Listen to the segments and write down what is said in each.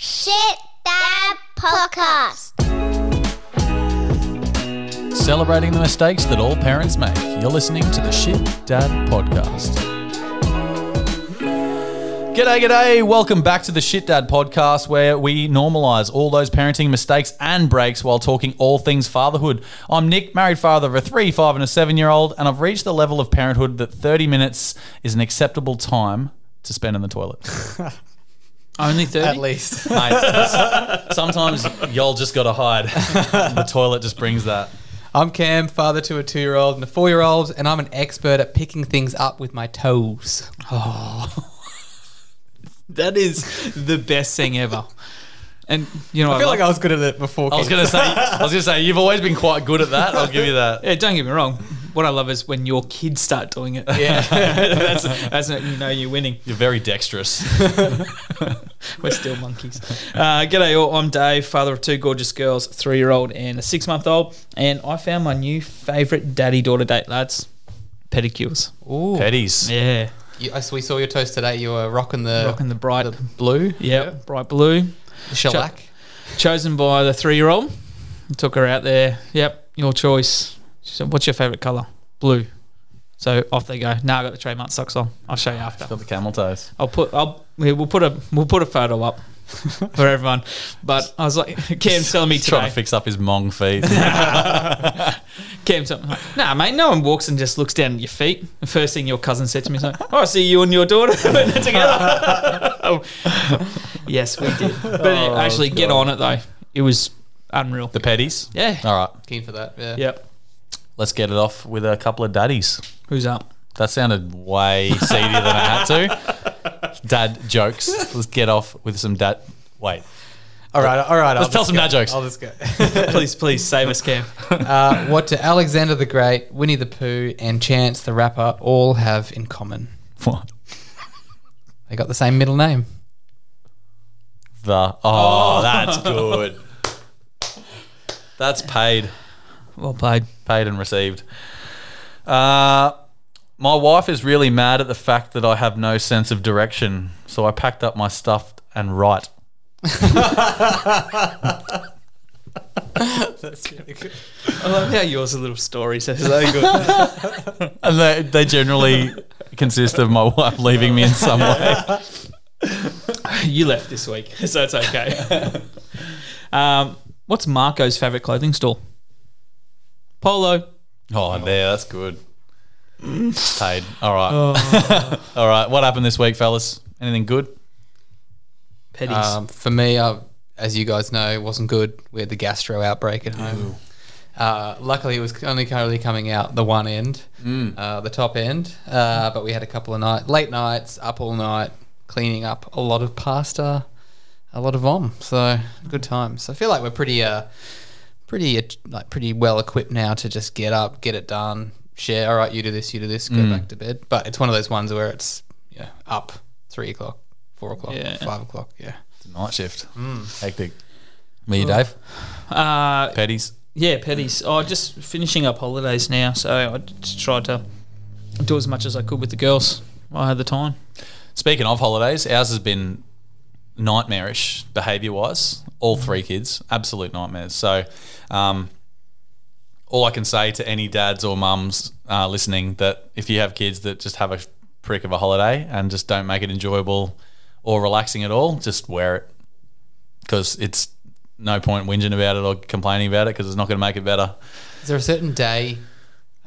Shit Dad Podcast. Celebrating the mistakes that all parents make. You're listening to the Shit Dad Podcast. G'day, g'day. Welcome back to the Shit Dad Podcast, where we normalize all those parenting mistakes and breaks while talking all things fatherhood. I'm Nick, married father of a three, five, and a seven year old, and I've reached the level of parenthood that 30 minutes is an acceptable time to spend in the toilet. Only 30? At least. Mate, sometimes y'all just gotta hide. the toilet just brings that. I'm Cam, father to a two year old and a four year old, and I'm an expert at picking things up with my toes. Oh. That is the best thing ever. And you know, I feel love- like I was good at it before. I was gonna say, I was gonna say, you've always been quite good at that. I'll give you that. yeah, don't get me wrong. What I love is when your kids start doing it. Yeah. that's that's you know you're winning. You're very dexterous. We're still monkeys. Uh, g'day, all. I'm Dave, father of two gorgeous girls, three year old and a six month old. And I found my new favourite daddy daughter date, lads pedicures. Ooh. Petties. Yeah. You, I- we saw your toast today. You were rocking the, Rocking the bright, the blue. yeah, bright blue. Shellac. chosen by the three year old. Took her out there. Yep, your choice. She said, What's your favourite colour? Blue. So off they go. Now I got the trademark socks on. I'll show you after. Got the camel toes. I'll put I'll we- we'll put a we'll put a photo up for everyone. But I was like Cam's telling me He's trying today. to fix up his mong feet. Cam's me, nah mate, no one walks and just looks down at your feet. The first thing your cousin said to me is like, Oh, I see you and your daughter together. Oh. yes, we did. But actually get on it though. It was unreal. the petties. yeah. All right, Keen for that. Yeah. Yep. let's get it off with a couple of daddies. Who's up? That sounded way seedier than I had to. Dad jokes. Let's get off with some dad. Wait, All right. All right. let's I'll tell some go. dad jokes. I'll just go. please, please save us, Cam. uh, what do Alexander the Great, Winnie the Pooh, and Chance the Rapper all have in common? What? They got the same middle name. The oh, that's good. That's paid. Well played. paid and received. Uh, my wife is really mad at the fact that I have no sense of direction, so I packed up my stuff and write. That's really good. I love how yours are little stories. That's so good. And they, they generally consist of my wife leaving me in some way. You left this week, so it's okay. um, what's Marco's favourite clothing store? Polo. Oh, there, that's good. Paid. All right. All right. What happened this week, fellas? Anything good? Petties. Um, for me, uh, as you guys know, it wasn't good. We had the gastro outbreak at home. Uh, luckily, it was only currently coming out the one end, uh, the top end. Uh, but we had a couple of night, late nights, up all night, cleaning up a lot of pasta, a lot of vom. So good times. I feel like we're pretty, uh, pretty, uh, like pretty well equipped now to just get up, get it done, share. All right, you do this, you do this, go back to bed. But it's one of those ones where it's yeah up three o'clock, four o'clock, Yeah. five o'clock. Yeah. It's a night shift. Hectic. Me, Dave? uh, Petties? yeah, petties. Oh, just finishing up holidays now, so I just tried to do as much as I could with the girls. while I had the time. Speaking of holidays, ours has been nightmarish behaviour wise. All three kids, absolute nightmares. So, um, all I can say to any dads or mums uh, listening that if you have kids that just have a prick of a holiday and just don't make it enjoyable or relaxing at all, just wear it because it's no point whinging about it or complaining about it because it's not going to make it better. Is there a certain day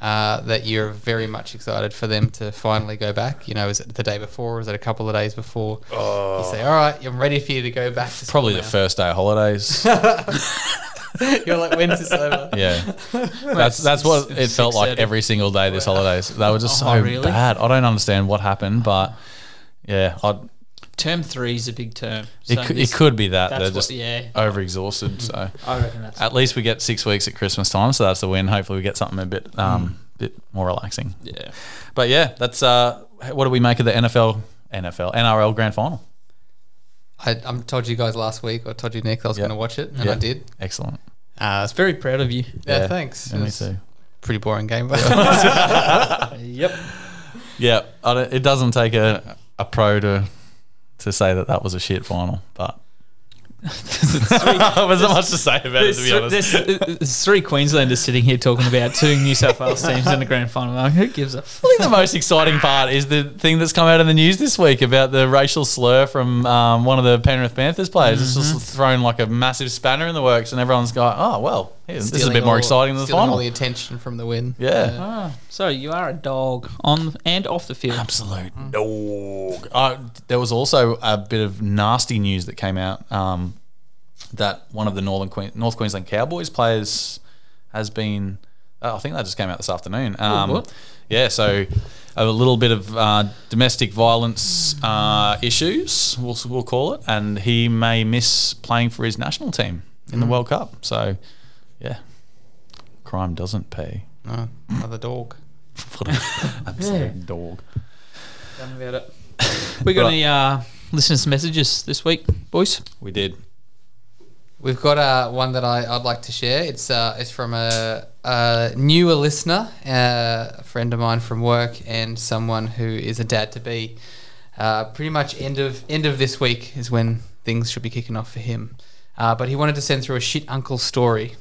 uh, that you're very much excited for them to finally go back? You know, is it the day before? Is it a couple of days before? You say, "All right, I'm ready for you to go back." To Oh. Probably the now." first day of holidays. You're like, "When's this over?" Yeah, that's that's what it felt like every single day this holidays. They were just Oh, so really? bad. I don't understand what happened, but yeah, I, Term three is a big term. it could, this- it could be that That's they're what, just yeah. overexhausted. So I reckon that's at least we get six weeks at Christmas time, so that's a win. Hopefully, we get something a bit um bit more relaxing. yeah. But yeah, that's uh, what do we make of the NFL, NFL, NRL Grand Final? I, I told you guys last week, I told you Nick, I was Yeah. going to watch it, and Yeah. I did. Excellent. Uh, was Very proud of you. yeah, thanks. Yeah, It me was too. a Pretty boring game, but Yep. Yeah, I don't, it doesn't take a, a pro to to say that that was a shit final, but There's not much to say about it, to be honest. there's, there's three Queenslanders sitting here talking about two New South Wales teams in the grand final. Like, who gives a I think the most exciting part is the thing that's come out in the news this week about the racial slur from um, one of the Penrith Panthers players. It's just thrown like a massive spanner in the works, and everyone's going, "Oh well, yeah, this is a bit more all- exciting than the final." all the attention from the win. yeah. Ah, so you are a dog on and off the field. Absolute dog. Uh, there was also a bit of nasty news that came out um, that one of the Northern Queen- North Queensland Cowboys players has been. Uh, I think that just came out this afternoon. Um, what? Yeah, so a little bit of uh, domestic violence uh, issues, we'll, we'll call it, and he may miss playing for his national team in the World Cup. So, yeah, crime doesn't pay. Oh, another dog. What an absolute dog. Done about it. We got Right. any uh, listeners' messages this week, boys? We did. We've got uh, one that I, I'd like to share. It's uh, it's from a, a newer listener, uh, a friend of mine from work, and someone who is a dad to be. Uh, pretty much end of end of this week is when things should be kicking off for him. Uh, but he wanted to send through a shit uncle story.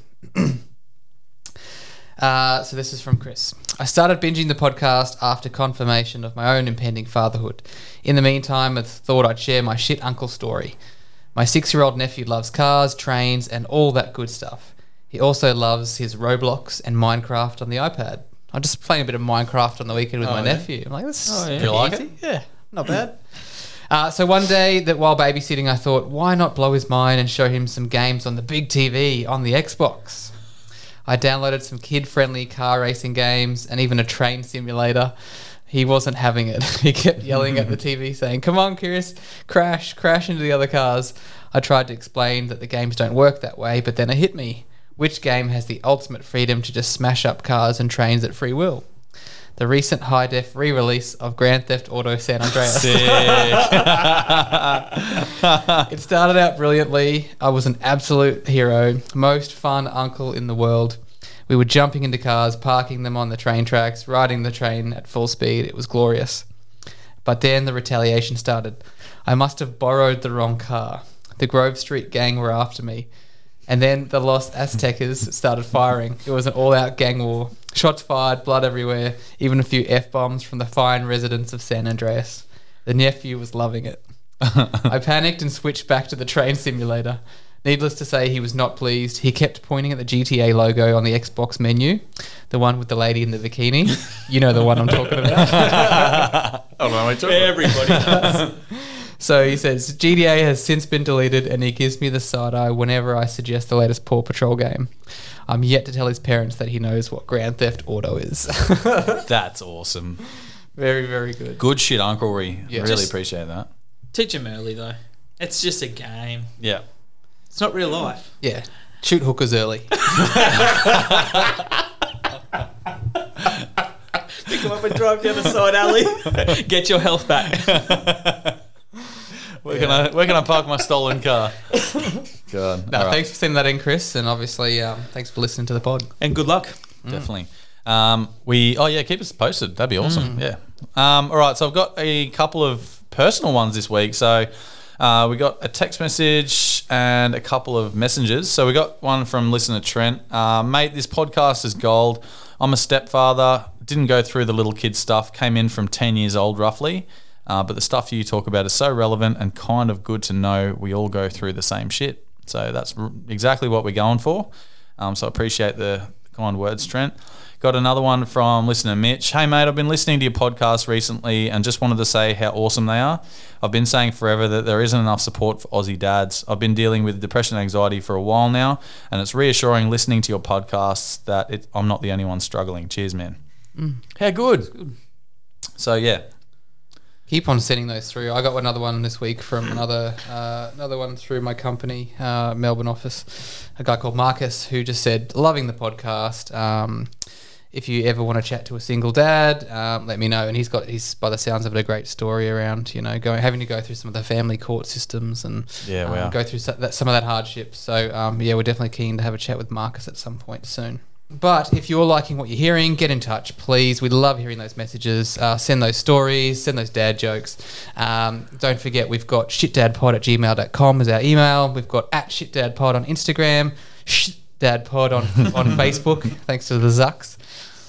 Uh, so this is from Chris. I started binging the podcast after confirmation of my own impending fatherhood. In the meantime, I thought I'd share my shit uncle story. My six-year-old nephew loves cars, trains, and all that good stuff. He also loves his Roblox and Minecraft on the iPad. I'm just playing a bit of Minecraft on the weekend with Oh, my yeah? nephew. I'm like, this is Oh, yeah. pretty You like easy. it? Yeah, not bad. Uh, so one day, that while babysitting, I thought, why not blow his mind and show him some games on the big TV on the Xbox? I downloaded some kid-friendly car racing games and even a train simulator. He wasn't having it. He kept yelling at the TV, saying, "Come on, Chris, crash, crash into the other cars." I tried to explain that the games don't work that way, but then it hit me. Which game has the ultimate freedom to just smash up cars and trains at free will? The recent high def re release of Grand Theft Auto San Andreas. It started out brilliantly. I was an absolute hero, most fun uncle in the world. We were jumping into cars, parking them on the train tracks, riding the train at full speed. It was glorious. But then the retaliation started. I must have borrowed the wrong car. The Grove Street gang were after me. And then the Los Aztecas started firing. It was an all out gang war. Shots fired, blood everywhere, even a few F bombs from the fine residents of San Andreas. The nephew was loving it. I panicked and switched back to the train simulator. Needless to say, he was not pleased. He kept pointing at the GTA logo on the Xbox menu, the one with the lady in the bikini. You know the one I'm talking about. Everybody. So he says GTA has since been deleted, and he gives me the side eye whenever I suggest the latest Paw Patrol game. I'm yet to tell his parents that he knows what Grand Theft Auto is. That's awesome. very, very good. Good shit, unclery. Yeah. really Just- appreciate that. Teach him early though. It's just a game. Yeah. It's not real life. Yeah, shoot hookers early. Pick him up and drive down the side alley. Get your health back. Where can I where can I park my stolen car? God. No, All right. thanks for sending that in, Chris, and obviously, um, thanks for listening to the pod. And good luck. Definitely. Um, we oh yeah, keep us posted. That'd be awesome. Mm. Yeah. Um, all right, so I've got a couple of personal ones this week. So uh, we got a text message and a couple of messengers. So we got one from listener Trent. Uh, mate, this podcast is gold. I'm a stepfather. Didn't go through the little kid stuff. Came in from 10 years old roughly. Uh, but the stuff you talk about is so relevant and kind of good to know we all go through the same shit. So that's r- exactly what we're going for. Um, so I appreciate the kind words, Trent. Got another one from listener Mitch. Hey, mate, I've been listening to your podcast recently and just wanted to say how awesome they are. I've been saying forever that there isn't enough support for Aussie dads. I've been dealing with depression and anxiety for a while now, and it's reassuring listening to your podcasts that it, I'm not the only one struggling. Cheers, man. How good. So, yeah. Keep on sending those through. I got another one this week from another uh, another one through my company, uh, Melbourne office. A guy called Marcus who just said, "Loving the podcast. Um, if you ever want to chat to a single dad, um, let me know." And he's got he's by the sounds of it a great story around you know going having to go through some of the family court systems and Yeah, um, wow. go through so- that, some of that hardship. So um, yeah, we're definitely keen to have a chat with Marcus at some point soon. But if you're liking what you're hearing, get in touch, please. We love hearing those messages. Uh, send those stories, send those dad jokes. Um, don't forget, we've got shitdadpod at gmail.com as our email. We've got at shitdadpod on Instagram, shitdadpod on, on Facebook, thanks to the Zucks.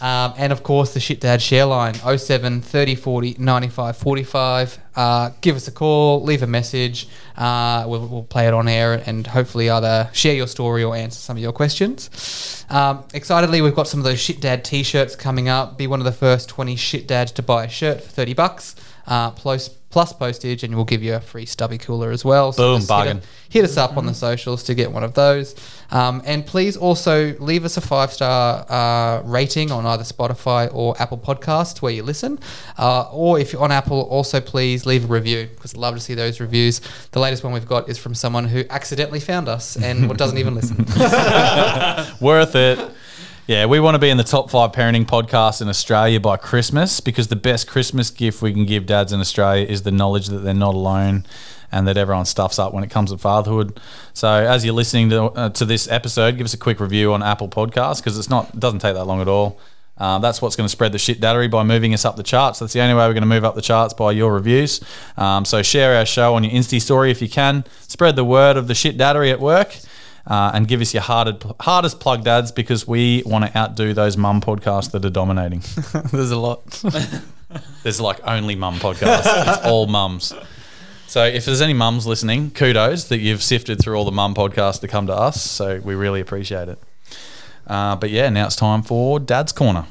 Um, and of course, the Shit Dad share line 07 30 40 95 45. Uh, give us a call, leave a message. Uh, we'll, we'll play it on air and hopefully either share your story or answer some of your questions. Um, excitedly, we've got some of those Shit Dad t shirts coming up. Be one of the first 20 Shit Dads to buy a shirt for 30 bucks. Uh, plus, plus postage, and we'll give you a free stubby cooler as well. Boom, just hit bargain. us- hit us up on the socials to get one of those. Um, and please also leave us a five star uh, rating on either Spotify or Apple Podcasts where you listen. Uh, or if you're on Apple, also please leave a review because I'd love to see those reviews. The latest one we've got is from someone who accidentally found us and doesn't even listen. Worth it. Yeah, we want to be in the top five parenting podcasts in Australia by Christmas because the best Christmas gift we can give dads in Australia is the knowledge that they're not alone and that everyone stuffs up when it comes to fatherhood. So, as you're listening to, uh, to this episode, give us a quick review on Apple Podcasts because it's not it doesn't take that long at all. Uh, that's what's going to spread the shit dattery by moving us up the charts. That's the only way we're going to move up the charts by your reviews. Um, so share our show on your Insta story if you can. Spread the word of the shit dattery at work. Uh, and give us your hardest, hardest plug dads because we want to outdo those mum podcasts that are dominating. There's a lot. There's like only mum podcasts. it's all mums. So if there's any mums listening, kudos that you've sifted through all the mum podcasts to come to us. So we really appreciate it. Uh, but yeah, now it's time for Dad's Corner.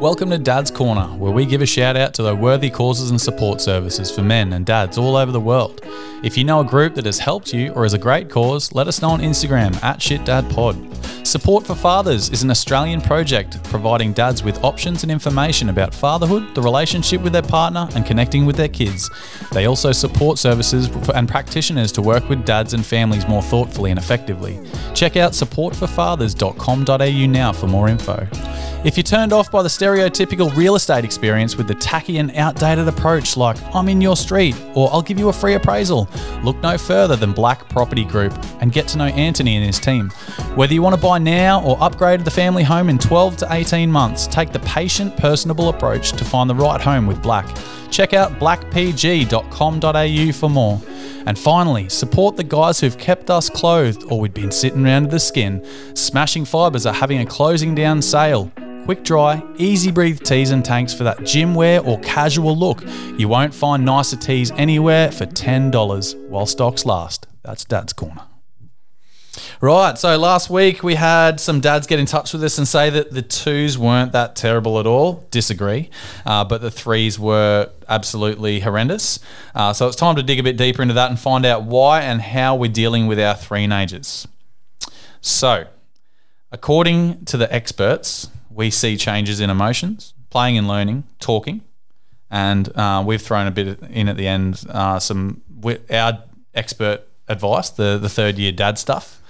Welcome to Dad's Corner, where we give a shout out to the worthy causes and support services for men and dads all over the world. If you know a group that has helped you or is a great cause, let us know on Instagram at ShitDadPod. Support for Fathers is an Australian project providing dads with options and information about fatherhood, the relationship with their partner, and connecting with their kids. They also support services and practitioners to work with dads and families more thoughtfully and effectively. Check out supportforfathers.com.au now for more info. If you're turned off by the stereotypical real estate experience with the tacky and outdated approach like I'm in your street or I'll give you a free appraisal, look no further than Black Property Group and get to know Anthony and his team. Whether you want to buy now or upgrade the family home in 12 to 18 months, take the patient, personable approach to find the right home with Black. Check out blackpg.com.au for more. And finally, support the guys who've kept us clothed or we'd been sitting around the skin. Smashing Fibers are having a closing down sale. Quick dry, easy breathe tees and tanks for that gym wear or casual look. You won't find nicer tees anywhere for $10 while stocks last. That's Dad's Corner. Right, so last week we had some dads get in touch with us and say that the twos weren't that terrible at all. Disagree, uh, but the threes were absolutely horrendous. Uh, so it's time to dig a bit deeper into that and find out why and how we're dealing with our three-nagers. So, according to the experts, we see changes in emotions, playing and learning, talking, and uh, we've thrown a bit in at the end uh, some our expert advice, the the third year dad stuff.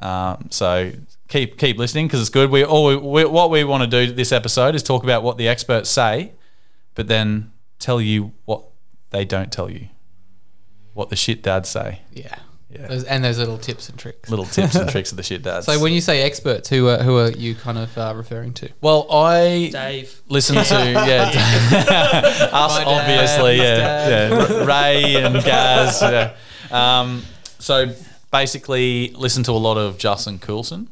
Um, so keep keep listening because it's good. We all we, we, what we want to do this episode is talk about what the experts say, but then tell you what they don't tell you, what the shit dads say. Yeah. Yeah. Those, and those little tips and tricks. Little tips and tricks of the shit dads. So when you say experts, who are, who are you kind of uh, referring to? well, I Dave. listen to yeah us My dad, obviously his yeah yeah Ray and Gaz yeah. Um, so basically listen to a lot of Justin Coulson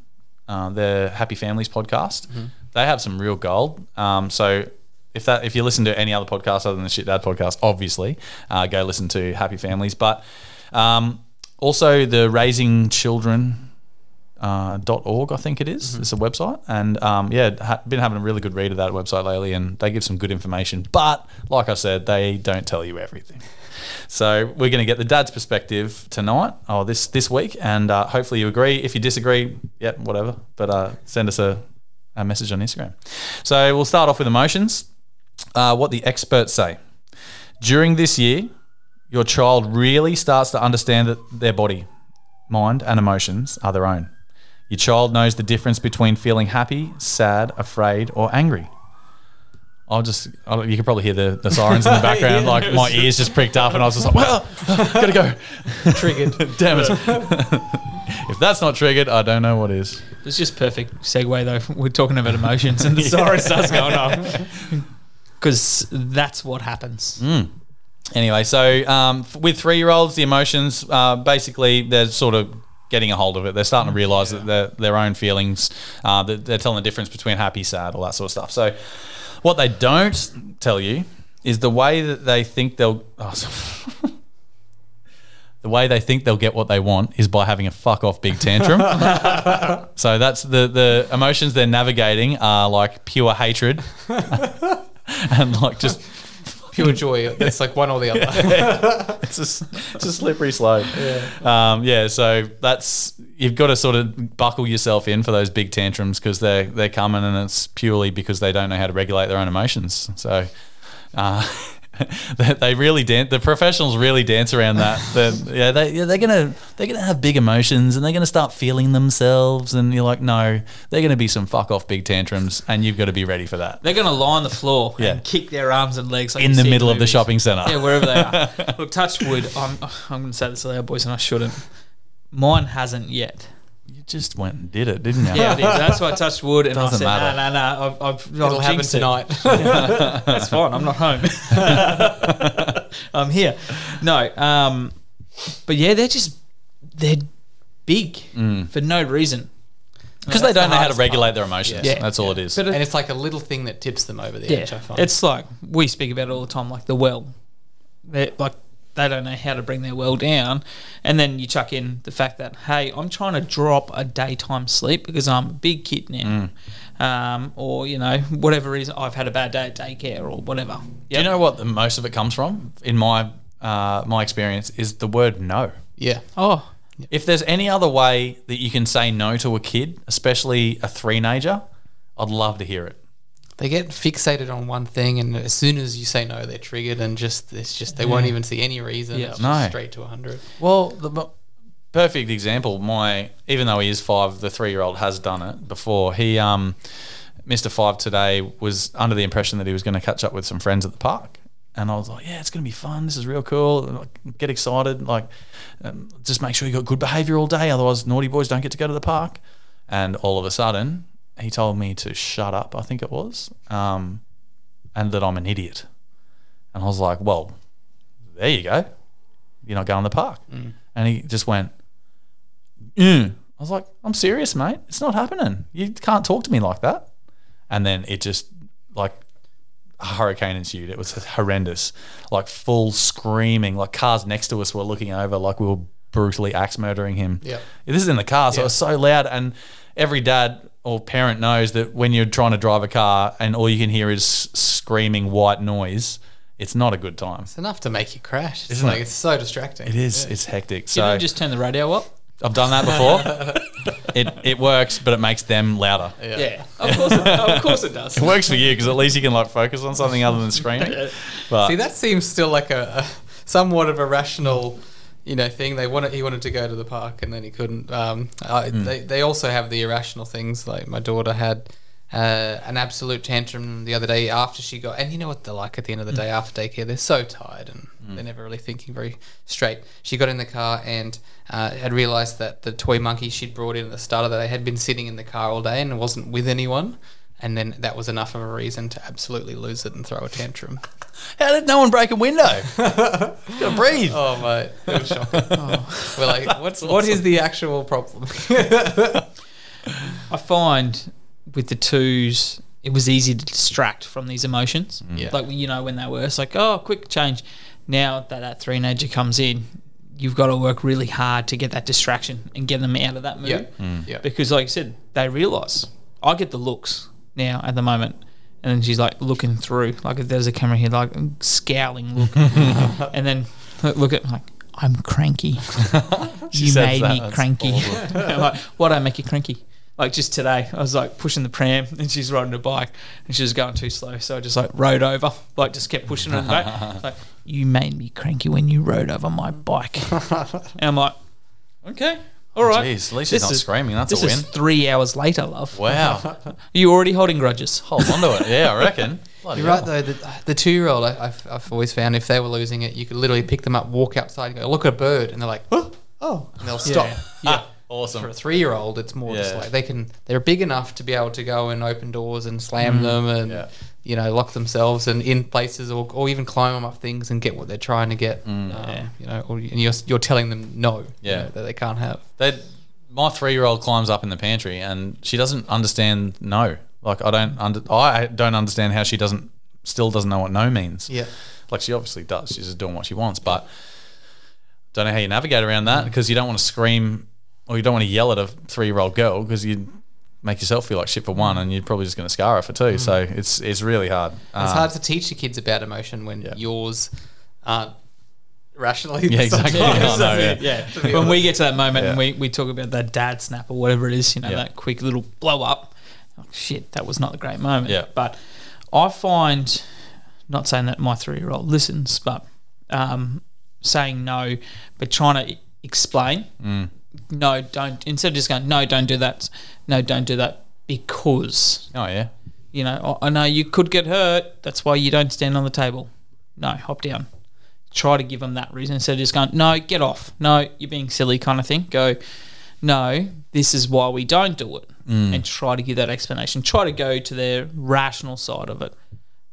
uh, their Happy Families podcast they have some real gold um, so if that if you listen to any other podcast other than the Shit Dad podcast obviously uh, go listen to Happy Families but um, also the Raising Children uh, .org, I think it is. It's a website, and um, yeah, ha- been having a really good read of that website lately, and they give some good information. But like I said, they don't tell you everything. So we're going to get the dad's perspective tonight, or this this week, and uh, hopefully you agree. If you disagree, yep, whatever. But uh, send us a, a message on Instagram. So we'll start off with emotions. Uh, what the experts say during this year, your child really starts to understand that their body, mind, and emotions are their own. Your child knows the difference between feeling happy, sad, afraid, or angry. I'll just, I don't- you can probably hear the, the sirens in the background. Yeah, like my ears just pricked up, and I was just like, well, gotta go. Triggered. Damn it. if that's not triggered, I don't know what is. It's just perfect segue though. We're talking about emotions and the siren starts going off because that's what happens. Hmm. Anyway, so um, with three year olds, the emotions uh, basically they're sort of getting a hold of it. They're starting to realize that their their own feelings, uh, that they're telling the difference between happy, sad, all that sort of stuff. So, what they don't tell you is the way that they think they'll. Oh, the way they think they'll get what they want is by having a fuck off big tantrum. so that's the the emotions they're navigating are like pure hatred and like just Pure joy. It's like one or the other. it's a, it's a slippery slope. Yeah. Um, yeah. So that's you've got to sort of buckle yourself in for those big tantrums because they're they're coming and it's purely because they don't know how to regulate their own emotions. So. Uh, they- they really dance. The professionals really dance around that. They're, yeah, they, yeah, they're gonna they're gonna have big emotions and they're gonna start feeling themselves. And you're like, no, they're gonna be some fuck off big tantrums, and you've got to be ready for that They're going to lie on the floor Yeah. and kick their arms and legs like in the middle of the shopping center. Yeah, wherever they are. Look, touch wood. I'm, I'm going to say this aloud, boys, and I shouldn't. Mine hasn't yet. You just went and did it, didn't you? Yeah, I did. That's why I touched wood, and Doesn't I said, matter. no, no, no. I've, I've, It'll I've happen jinxed it. tonight. That's fine. I'm not home. I'm here. No, um, but yeah, they're just they're big for no reason. because they don't know how to regulate part. their emotions. Yeah. That's all it is. But and it's like a little thing that tips them over the yeah, edge. I find. it's like we speak about it all the time, like the well. They're like they don't know how to bring their well down, and then you chuck in the fact that hey, I'm trying to drop a daytime sleep because I'm a big kid now, um, or you know whatever reason I've had a bad day at daycare or whatever. Do you know what the most of it comes from? In my uh, my experience, is the word no. yeah. Oh, If there's any other way that you can say no to a kid, especially a three-nager, I'd love to hear it. They get fixated on one thing, and as soon as you say no, they're triggered, and just it's just they won't even see any reason. Yeah. No. straight to hundred. Well, the perfect example. My even though he is five, the three-year-old has done it before. He, um, Mr. Five today was under the impression that he was going to catch up with some friends at the park, and I was like, "Yeah, it's going to be fun. This is real cool. Like, Get excited. Like, um, just make sure you got good behaviour all day. Otherwise, naughty boys don't get to go to the park." And all of a sudden, he told me to shut up. I think it was, um, and that I'm an idiot. And I was like, "Well, there you go. You're not going to the park." And he just went, mm. I was like, I'm serious, mate. It's not happening. You can't talk to me like that. And then it just like a hurricane ensued. It was horrendous. Like full screaming. Like cars next to us were looking over like we were brutally axe murdering him. Yep. This is in the car, so it was so loud. And every dad or parent knows that when you're trying to drive a car and all you can hear is screaming white noise, it's not a good time. It's enough to make you crash. It's Isn't like it? it's so distracting. It is. It's hectic. you So didn't just turn the radio up. I've done that before. it it works, but it makes them louder. Yeah, of course, it, of course it does. It works for you because at least you can like focus on something other than screaming. But See, that seems still like a, a somewhat of a rational, you know, thing. They wanted he wanted to go to the park and then he couldn't. Um, I, Hmm. they they also have the irrational things. Like my daughter had. Uh, an absolute tantrum the other day after she got, and you know what they're like at the end of the Hmm. day after daycare. They're so tired and they're never really thinking very straight. She got in the car and uh, had realised that the toy monkey she'd brought in at the start of the day had been sitting in the car all day and wasn't with anyone. And then that was enough of a reason to absolutely lose it and throw a tantrum. how did no one break a window? Gotta breathe. Oh mate, it was shocking. Oh. We're like, what's what is the actual problem? I find with the twos, it was easy to distract from these emotions. Mm. Yeah. Like, you know, when they were, it's like, oh, quick change. Now that that three nager comes in, you've got to work really hard to get that distraction and get them out of that mood. yeah, mm. yeah. Because, like you said, they realise. I get the looks now at the moment. And then she's like looking through, like if there's a camera here, like scowling look. and then look at like, I'm cranky. She you made that, me cranky. Like, why do I make you cranky? Like just today, I was like pushing the pram and she's riding a bike and she was going too slow. So I just like rode over, like just kept pushing her back. Like, you made me cranky when you rode over my bike. and I'm like, okay, all right. Jeez, at least This she's not is- screaming. That's This a is win. three hours later, love. Wow. Are you already holding grudges? Hold on to it. Yeah, I reckon. Bloody You're right hell. though. The, the two-year-old, I, I've, I've always found if they were losing it, you could literally pick them up, walk outside, and go look at a bird, and they're like, oh, oh, and they'll stop. Yeah. Ah, awesome. For a three-year-old, it's more just like they can. They're big enough to be able to go and open doors and slam mm. them and Yeah. You know lock themselves and in places or, or even climb up things and get what they're trying to get. Um, Yeah. You know, or, and you're you're telling them no. you know, that they can't have. They, my three-year-old climbs up in the pantry, and she doesn't understand no. Like I don't under, I don't understand how she doesn't still doesn't know what no means. Yeah. Like she obviously does. She's just doing what she wants, but don't know how you navigate around Mm. that because you don't want to scream or you don't want to yell at a three-year-old girl because you make yourself feel like shit for one, and you're probably just going to scar her for two. So it's it's really hard. Mm. It's Um, hard to teach your kids about emotion when Yeah. yours aren't rationally. Yeah, exactly. sometimes. I know, yeah. yeah. To When we get to that moment and we, we talk about that dad snap or whatever it is, you know, Yeah. that quick little blow up. Oh, shit, that was not a great moment. Yeah. But I find, not saying that my three year old listens, but um, saying no, but trying to explain. Mm. No, don't. Instead of just going, no, don't do that. No, don't do that because oh yeah. you know, I I know you could get hurt. That's why you don't stand on the table. No, hop down. Try to give them that reason instead of just going, no, get off. No, you're being silly kind of thing. Go, no, this is why we don't do it. Mm. And try to give that explanation. Try to go to their rational side of it.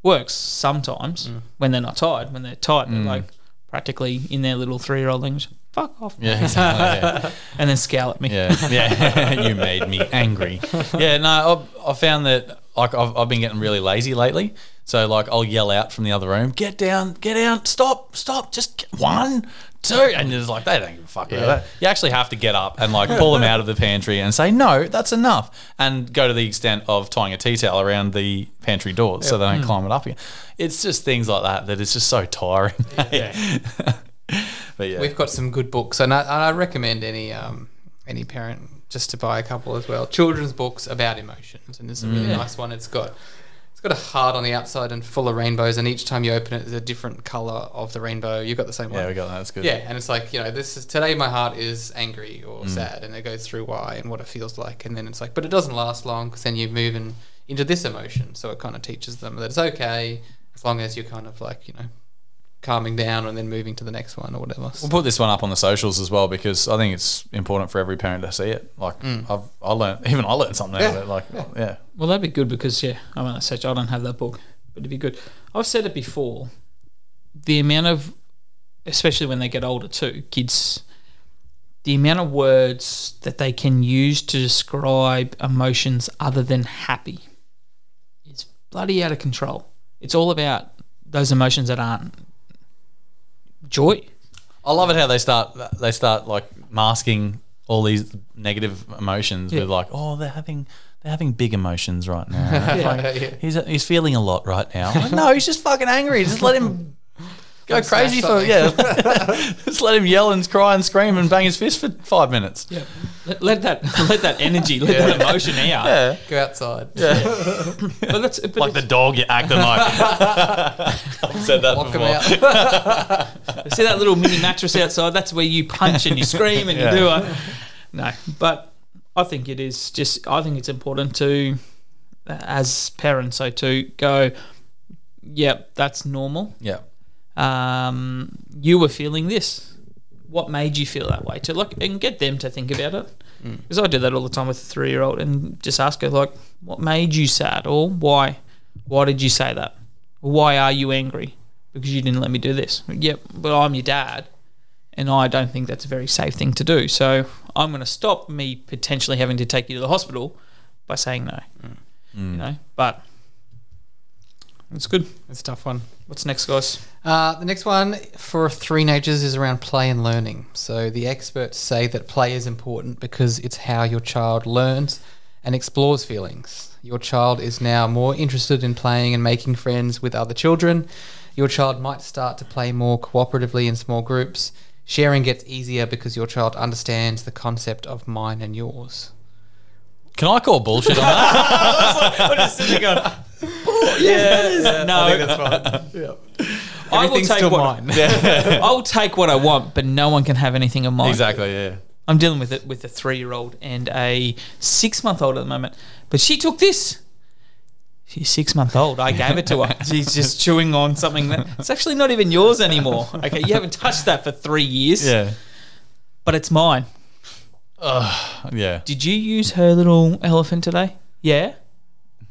Works sometimes mm. when they're not tired. When they're tired, they're mm. like practically in their little three year old language, fuck off. Yeah, exactly. Yeah. And then scowl at me. Yeah, yeah. you made me angry. Yeah, no, I've, I found that like I've, I've been getting really lazy lately. So like I'll yell out from the other room, "Get down, get down, stop, stop, just get one, two, and it's like they don't give a fuck about that. You actually have to get up and like pull them out of the pantry and say, "No, that's enough," and go to the extent of tying a tea towel around the pantry door so they don't climb it up again. It's just things like that that is just so tiring. but yeah, We've got some good books, and I, and I recommend any um, any parent just to buy a couple as well. Children's books about emotions, and there's a really nice one. It's got it's got a heart on the outside and full of rainbows, and each time you open it, there's a different color of the rainbow. You've got the same one. yeah, we got that. That's good. Yeah, and it's like you know, this is today. My heart is angry or sad, and it goes through why and what it feels like, and then it's like, but it doesn't last long because then you move in, into this emotion. So it kind of teaches them that it's okay as long as you're kind of like you know, calming down and then moving to the next one or whatever. We'll put this one up on the socials as well because I think it's important for every parent to see it. Like mm. I've I learned even I learned something out of it. Like yeah. Well, that'd be good because yeah, I'm on that stage. I don't have that book, but it'd be good. I've said it before. The amount of, especially when they get older too, kids, the amount of words that they can use to describe emotions other than happy is bloody out of control. It's all about those emotions that aren't joy. I love it how they start they start like masking all these negative emotions Yeah. with like oh they're having they're having big emotions right now. Like, Yeah. He's he's feeling a lot right now. Like, no, he's just fucking angry. Just let him go Go crazy for something. yeah. just let him yell and cry and scream and bang his fist for five minutes. Yeah, let, let that let that energy, let that emotion out. Yeah. Go outside. Yeah, But that's but Like the dog you're acting like. I've said that Lock them before. out. See that little mini mattress outside? That's where you punch and you scream and Yeah. you do it. No, but I think it is just. I think it's important to, as parents, so to go. Yep, that's normal. Yeah. Um, you were feeling this. What made you feel that way? To look and get them to think about it. Because I do that all the time with a three-year-old, and just ask her like, "What made you sad?" or "Why? Why did you say that? Or why are you angry? Because you didn't let me do this." Yep, but I'm your dad, and I don't think that's a very safe thing to do. So I'm going to stop me potentially having to take you to the hospital by saying no. You know, but it's good. It's a tough one. What's next, guys? Uh, the next one for three-nagers is around play and learning. So the experts say that play is important because it's how your child learns and explores feelings. Your child is now more interested in playing and making friends with other children. Your child might start to play more cooperatively in small groups. Sharing gets easier because your child understands the concept of mine and yours. Can I call bullshit on that? I'm just sitting going, yeah, no. I think that's fine. I will take what mine. I will take what I want, but no one can have anything of mine. exactly. Yeah. I'm dealing with it with a three-year-old and a six-month-old at the moment, but she took this. She's six month old. I gave it to her. She's just chewing on something that it's actually not even yours anymore. Okay, you haven't touched that for three years, Yeah. but it's mine. Yeah. Did you use her little elephant today? Yeah.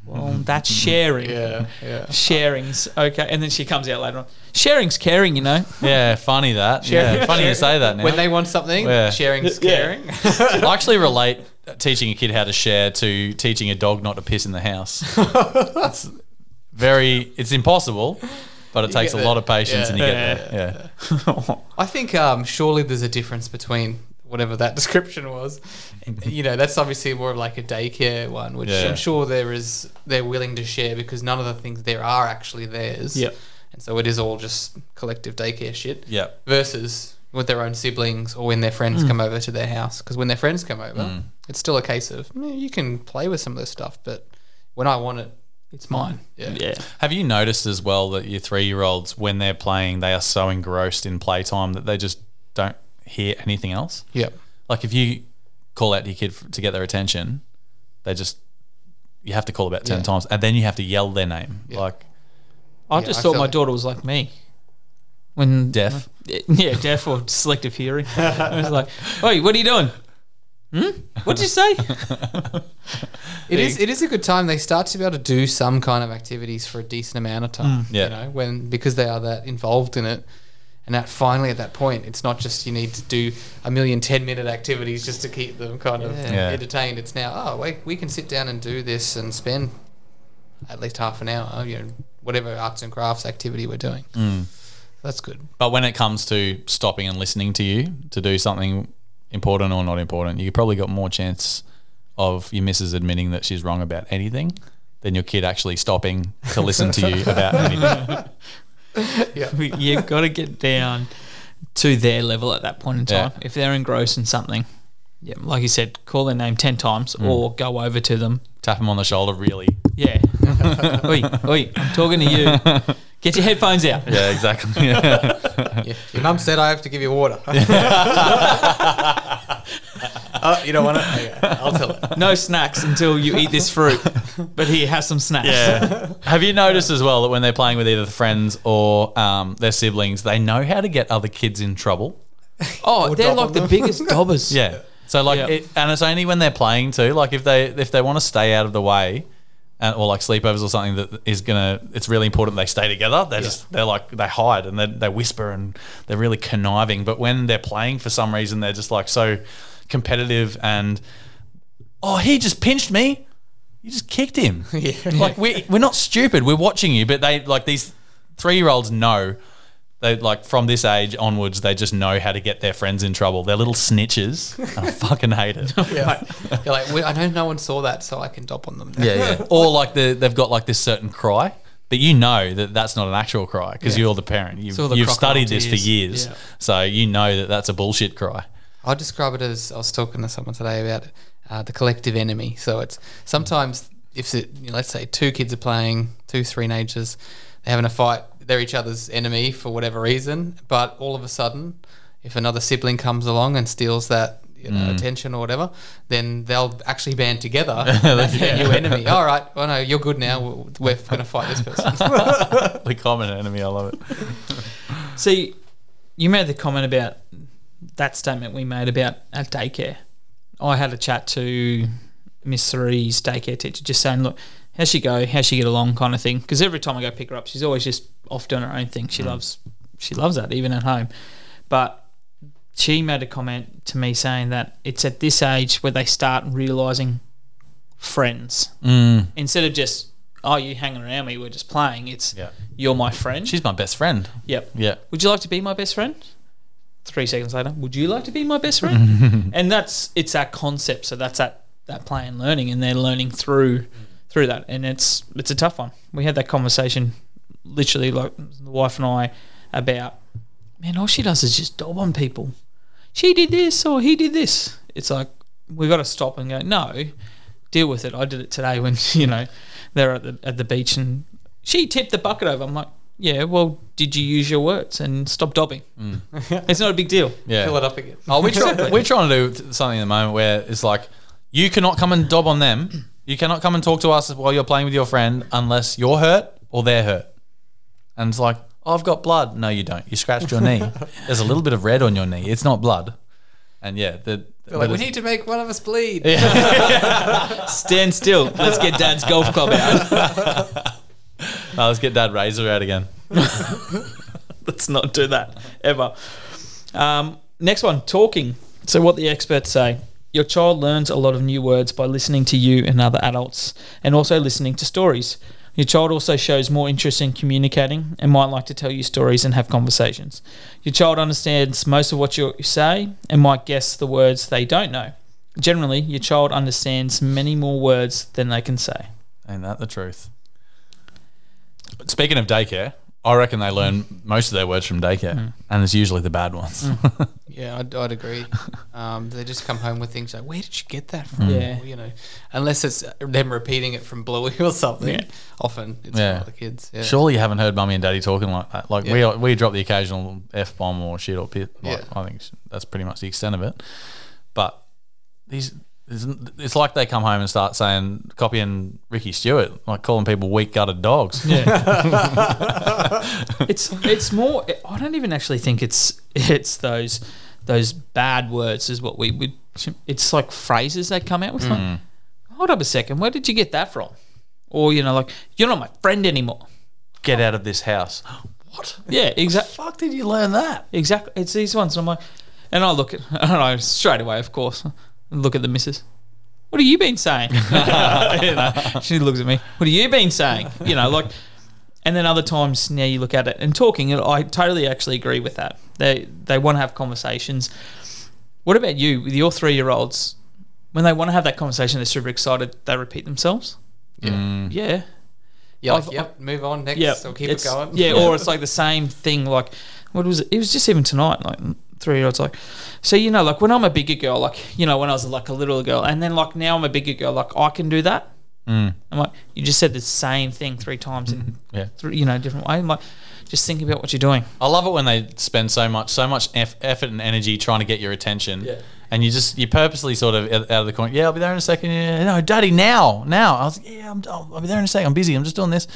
Well, that's sharing. Yeah, yeah. Sharing's okay. And then she comes out later on. Sharing's caring, you know. Yeah, funny that. Yeah, funny you say that now. When they want something, Yeah. sharing's Yeah. caring. I actually relate teaching a kid how to share to teaching a dog not to piss in the house. it's very, it's impossible, but it takes a get lot of patience Yeah. and you get there. Yeah. I think um, surely there's a difference between whatever that description was. you know, that's obviously more of like a daycare one, which Yeah. I'm sure there is. They're willing to share because none of the things there are actually theirs. Yep. And so it is all just collective daycare shit. Yeah. Versus with their own siblings or when their friends come over to their house. Because when their friends come over, Mm. it's still a case of "Eh, you can play with some of this stuff, but when I want it, it's mine. Yeah. Yeah. Have you noticed as well that your three year olds, when they're playing, they are so engrossed in playtime that they just don't hear anything else? Yep. Like if you call out to your kid f- to get their attention, they just, you have to call about 10 Yeah. times and then you have to yell their name. Yeah. Like, I Yeah, just I thought feel my like- daughter was like me. When Deaf? Yeah, deaf or selective hearing. I was like, "Oi, what are you doing? Hmm? What did you say?" It is. It is a good time. They start to be able to do some kind of activities for a decent amount of time. Yeah. You know, when because they are that involved in it, and that finally at that point, it's not just you need to do a million 10 minute activities just to keep them kind of Yeah. Entertained. It's now, oh, wait, we can sit down and do this and spend at least half an hour. You know, whatever arts and crafts activity we're doing. mm. That's good. But when it comes to stopping and listening to you to do something important or not important, you probably got more chance of your missus admitting that she's wrong about anything than your kid actually stopping to listen to you about anything. You got to get down to their level at that point in Yeah. time. If they're engrossed in something, yeah, like you said, call their name ten times mm. or go over to them. Tap them on the shoulder, really. Yeah, oi, oi, I'm talking to you. Get your headphones out. Yeah, exactly. Yeah. Yeah. Your mum said I have to give you water. oh, you don't want it? Okay, I'll tell her. No snacks until you eat this fruit. But here, have some snacks. yeah. Have you noticed as well that when they're playing with either the friends or um, their siblings, they know how to get other kids in trouble? Oh, they're dob like on the them. biggest dobbers. Yeah. So like, Yeah. it, and it's only when they're playing too. Like if they if they want to stay out of the way, and, or like sleepovers or something that is gonna, it's really important they stay together. They just they're like they hide and they they whisper and they're really conniving. But when they're playing, for some reason, they're just like so competitive and oh, he just pinched me. You just kicked him. Like we're we're not stupid. We're watching you, but they like these three year olds know. They like from this age onwards, they just know how to get their friends in trouble. They're little snitches. I fucking hate it. Yeah. You're like, "Well, I know no one saw that, so I can dop on them. now." Yeah, yeah. Or like the they've got like this certain cry, but you know that that's not an actual cry because Yeah. you're the parent. You've, all the you've crocodile studied this for tears. years, Yeah. so you know that that's a bullshit cry. I'll describe it as I was talking to someone today about uh, the collective enemy. So it's sometimes if it, you know, let's say two kids are playing, two three-nagers, they're having a fight, they're each other's enemy for whatever reason. But all of a sudden, if another sibling comes along and steals that you know, attention or whatever, then they'll actually band together. That's their new enemy. All right, well no, you're good now. We're, we're going to fight this person. the common enemy. I love it. See, you made the comment about that statement we made about at daycare. I had a chat to Miss Three's daycare teacher, just saying, look, how's she go? How's she get along, kind of thing. Because every time I go pick her up, she's always just off doing her own thing. She loves, she loves that even at home. But she made a comment to me saying that it's at this age where they start realizing friends Mm, instead of just oh you hanging around me we're just playing it's Yeah. you're my friend she's my best friend. yep Yeah, would you like to be my best friend? Three seconds later, would you like to be my best friend? and that's it's that concept. So that's that that play and learning, and they're learning through through that, and it's it's a tough one. We had that conversation, literally, like the wife and I, about man, all she does is just dob on people. She did this or he did this. It's like we've got to stop and go. No, deal with it. I did it today when you know they're at the at the beach and she tipped the bucket over. I'm like, yeah, well, did you use your words and stop dobbing? Mm. it's not a big deal. yeah. Fill it up again. Oh, we're, try- we're trying to do something at the moment where it's like you cannot come and dob on them. You cannot come and talk to us while you're playing with your friend unless you're hurt or they're hurt. And it's like, oh, I've got blood. No, you don't. You scratched your knee. There's a little bit of red on your knee. It's not blood. And yeah, the, They're like, we need to make one of us bleed. Stand still. Let's get Dad's golf club out. Oh, let's get Dad Razor out again. Let's not do that ever. Um, next one, talking. So, what the experts say your child learns a lot of new words by listening to you and other adults, and also listening to stories. Your child also shows more interest in communicating and might like to tell you stories and have conversations. Your child understands most of what you say and might guess the words they don't know. Generally, your child understands many more words than they can say. Ain't that the truth? Speaking of daycare, I reckon they learn most of their words from daycare, hmm. and it's usually the bad ones. Hmm. Yeah, I'd, I'd agree. Um, they just come home with things like, "Where did you get that from?" Hmm. Yeah. You know, unless it's them repeating it from Bluey or something. Yeah. Often it's Yeah. from other kids. Yeah. Surely you haven't heard mummy and daddy talking like that. Like Yeah. we we drop the occasional f bomb or shit or pit. Like, Yeah. I think that's pretty much the extent of it. But these. It's like they come home and start saying, copying Ricky Stuart, like calling people weak gutted dogs. Yeah, it's it's more. I don't even actually think it's it's those those bad words is what we would. It's like phrases they come out with. Like, mm. hold up a second, where did you get that from? Or you know, like you're not my friend anymore. Get out of this house. What? Yeah, exactly. Fuck did you learn that? Exactly. It's these ones. And I'm like, and I look at, I don't know, straight away, of course, look at the missus. What have you been saying? You know, she looks at me. What have you been saying? You know, like, and then other times now you look at it and talking, and I totally actually agree with that. They they want to have conversations. What about you with your three year olds? When they want to have that conversation, they're super excited. They repeat themselves. Yeah. Mm. Yeah, Yeah, like, yep, move on next. yeah, or keep it going. Yeah, or it's like the same thing. Like, what was it? It was just even tonight. Like three year olds, like, so you know, like when I'm a bigger girl, like you know, when I was like a little girl, and then like now I'm a bigger girl, like I can do that. Mm. I'm like, you just said the same thing three times in, Yeah. three, you know, different way. I'm like, just think about what you're doing. I love it when they spend so much, so much eff- effort and energy trying to get your attention, Yeah. and you just you purposely sort of out out of the corner. Yeah, I'll be there in a second. Yeah, no, Daddy, now, now. I was like, yeah, I'm, I'll I'll be there in a second. I'm busy. I'm just doing this,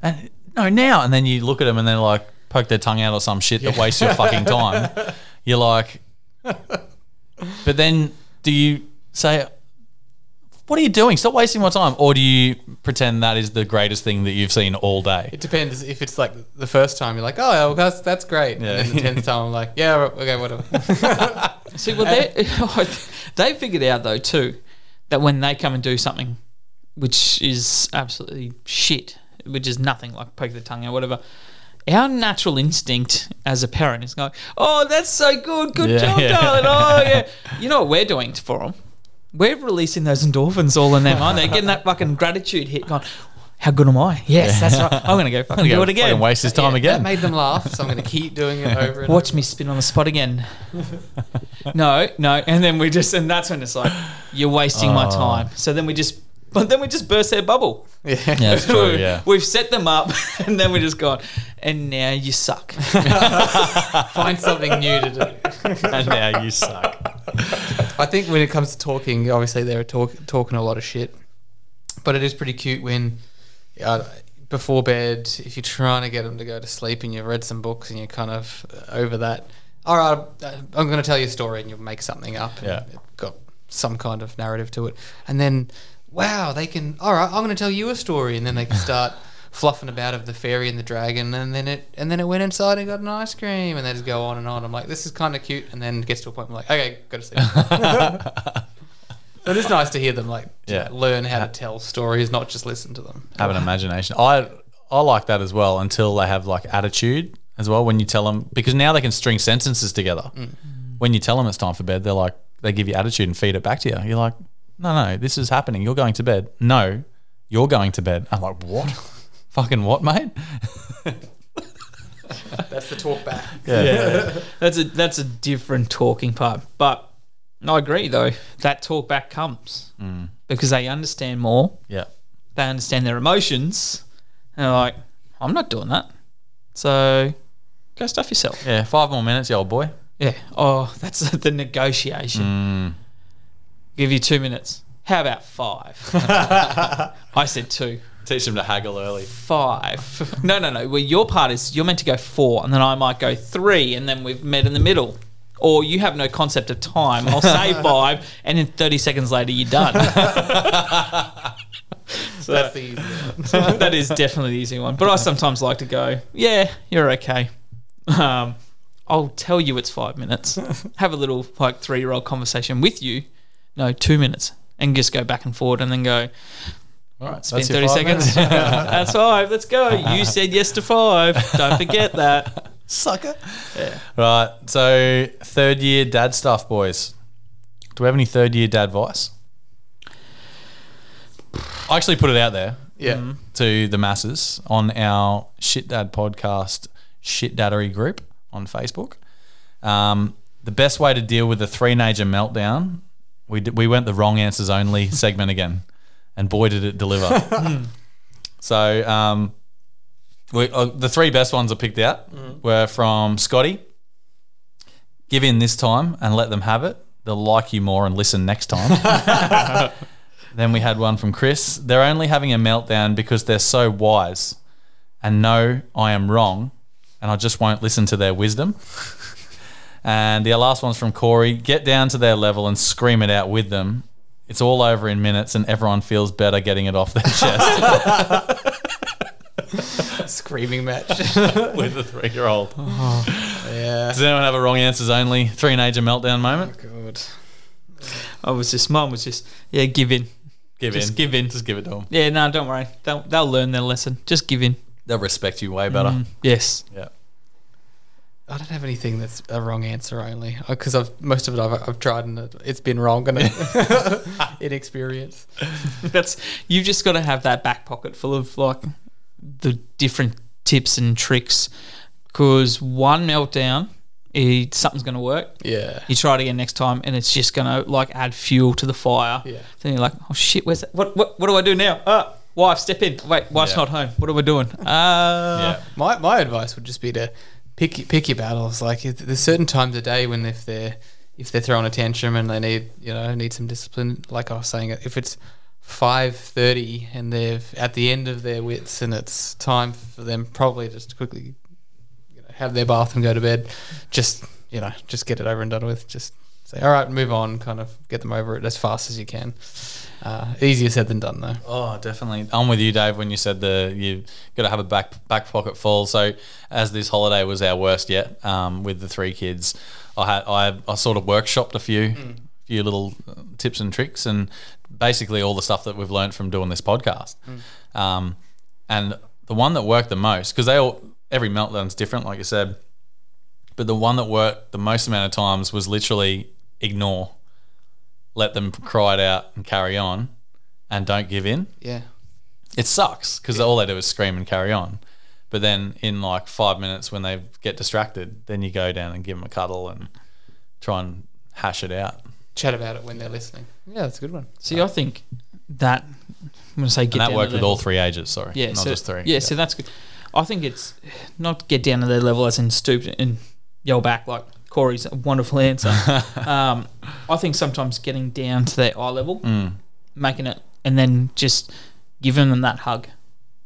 and no, now. And then you look at them and then like poke their tongue out or some shit that wastes your fucking time. You're like, but then do you say? What are you doing? Stop wasting my time. Or do you pretend that is the greatest thing that you've seen all day? It depends. If it's like the first time, you're like, "Oh, well, that's that's great," Yeah. and then the tenth time, I'm like, "Yeah, okay, whatever." See, well, they they figured out though too that when they come and do something which is absolutely shit, which is nothing like poke the tongue or whatever. Our natural instinct as a parent is going, "Oh, that's so good, good Yeah, job, yeah. darling." Oh, yeah. You know what we're doing for them? We're releasing those endorphins all in their mind. They're getting that fucking gratitude hit. Going, how good am I? Yes, that's right. I'm gonna go fucking I'm do gonna it again. fucking waste his time Yeah, again. That made them laugh, so I'm going to keep doing it over and Watch over. me spin on the spot again. no, no, and then we just and that's when it's like you're wasting my Oh. time. So then we just but then we just burst their bubble. Yeah. Yeah, that's true. Yeah. We've set them up and then we're just gone and now you suck. Find something new to do. and now you suck. I think when it comes to talking, obviously they're talk, talking a lot of shit, but it is pretty cute when uh, before bed, if you're trying to get them to go to sleep and you've read some books and you're kind of uh, over that. All right, uh, I'm going to tell you a story and you'll make something up. and Yeah. it's got some kind of narrative to it, and then wow, they can. All right, I'm going to tell you a story, and then they can start. Fluffing about of the fairy and the dragon, and then it and then it went inside and got an ice cream, and they just go on and on. I'm like, this is kind of cute, and then it gets to a point where I'm like, okay, got to sleep. So it is nice to hear them like Yeah. learn how to tell stories, not just listen to them. Have an imagination. I I like that as well until they have like attitude as well. When you tell them because now they can string sentences together. Mm. When you tell them it's time for bed, they're like they give you attitude and feed it back to you. You're like, no, no, this is happening. You're going to bed. No, you're going to bed. I'm like, what? Fucking what, mate? That's the talk back. Yeah. That's a that's a different talking part. But I agree though, that talk back comes. Mm. Because they understand more, yeah. they understand their emotions, and they're like, I'm not doing that. So go stuff yourself. Yeah. Five more minutes, you old boy. Yeah. Oh, that's the negotiation. Mm. Give you two minutes. How about five? I said two. Teach them to haggle early. Five. No, no, no. Well, your part is you're meant to go four, and then I might go three, and then we've met in the middle. or you have no concept of time. I'll say five, and then 30 seconds later, you're done. so That's the easy one. that is definitely the easy one. But I sometimes like to go, yeah, you're okay. Um, I'll tell you it's five minutes. Have a little like three year old conversation with you. No, two minutes. And just go back and forward and then go, All right, spend that's your 30 seconds. That's five. Let's go. You said yes to five. Don't forget that. Sucker. Yeah. Right. So third year dad stuff, boys. Do we have any third year dad advice? I actually put it out there Yeah. to the masses on our Shit Dad podcast Shit Daddery group on Facebook. Um, the best way to deal with a three-nager meltdown, we d- we went the wrong answers only segment again, and boy did it deliver. so um, we, uh, the three best ones I picked out were from Scotty. Give in this time and let them have it. They'll like you more and listen next time. Then we had one from Chris. They're only having a meltdown because they're so wise and know I am wrong and I just won't listen to their wisdom. And the last one's from Corey. Get down to their level and scream it out with them. It's all over in minutes and everyone feels better getting it off their chest Screaming match. with a three year old. yeah. Does anyone have a wrong answers only three-nager meltdown moment? Good. I was just, mum was just, yeah, give in. Give Just in. give in. Just give it to them. Yeah, no, don't worry. They'll, they'll learn their lesson. Just give in. They'll respect you way better. Mm, yes. Yeah. I don't have anything that's a wrong answer only because I've most of it I've, I've tried and it, it's been wrong and inexperience. That's you've just got to have that back pocket full of like the different tips and tricks because one meltdown it, something's going to work Yeah. you try it again next time and it's just going to like add fuel to the fire Yeah. then you're like oh shit where's that what what, what do i do now ah wife step in wait wife's Yeah. not home what are we doing uh Yeah. My my advice would just be to pick pick your battles. Like there's certain times a day when if they're if they're throwing a tantrum and they need you know need some discipline. Like I was saying, if it's five thirty and they're at the end of their wits and it's time for them probably just quickly you know, have their bath and go to bed, just you know just get it over and done with. Just say all right, move on. Kind of get them over it as fast as you can. Uh, easier said than done though. Oh, definitely. I'm with you, Dave, when you said the you got to have a back back pocket full. So, as this holiday was our worst yet, um, with the three kids, I had I, I sort of workshopped a few few little uh, tips and tricks, and basically all the stuff that we've learned from doing this podcast. Um, and the one that worked the most because they all every meltdown's different, like you said, but the one that worked the most amount of times was literally ignore, let them cry it out and carry on, and don't give in Yeah. it sucks because all they do is scream and carry on. But then in like five minutes when they get distracted, then you go down and give them a cuddle and try and hash it out. Chat about it when they're listening. Yeah, that's a good one. see i think that i'm going to say get And that down worked with their- all three ages. Sorry, yeah not so, just three. yeah, so that's good i think it's not get down to their level as in stoop and yell back like corey's a wonderful answer um, i think sometimes getting down to their eye level Mm. making it and then just giving them that hug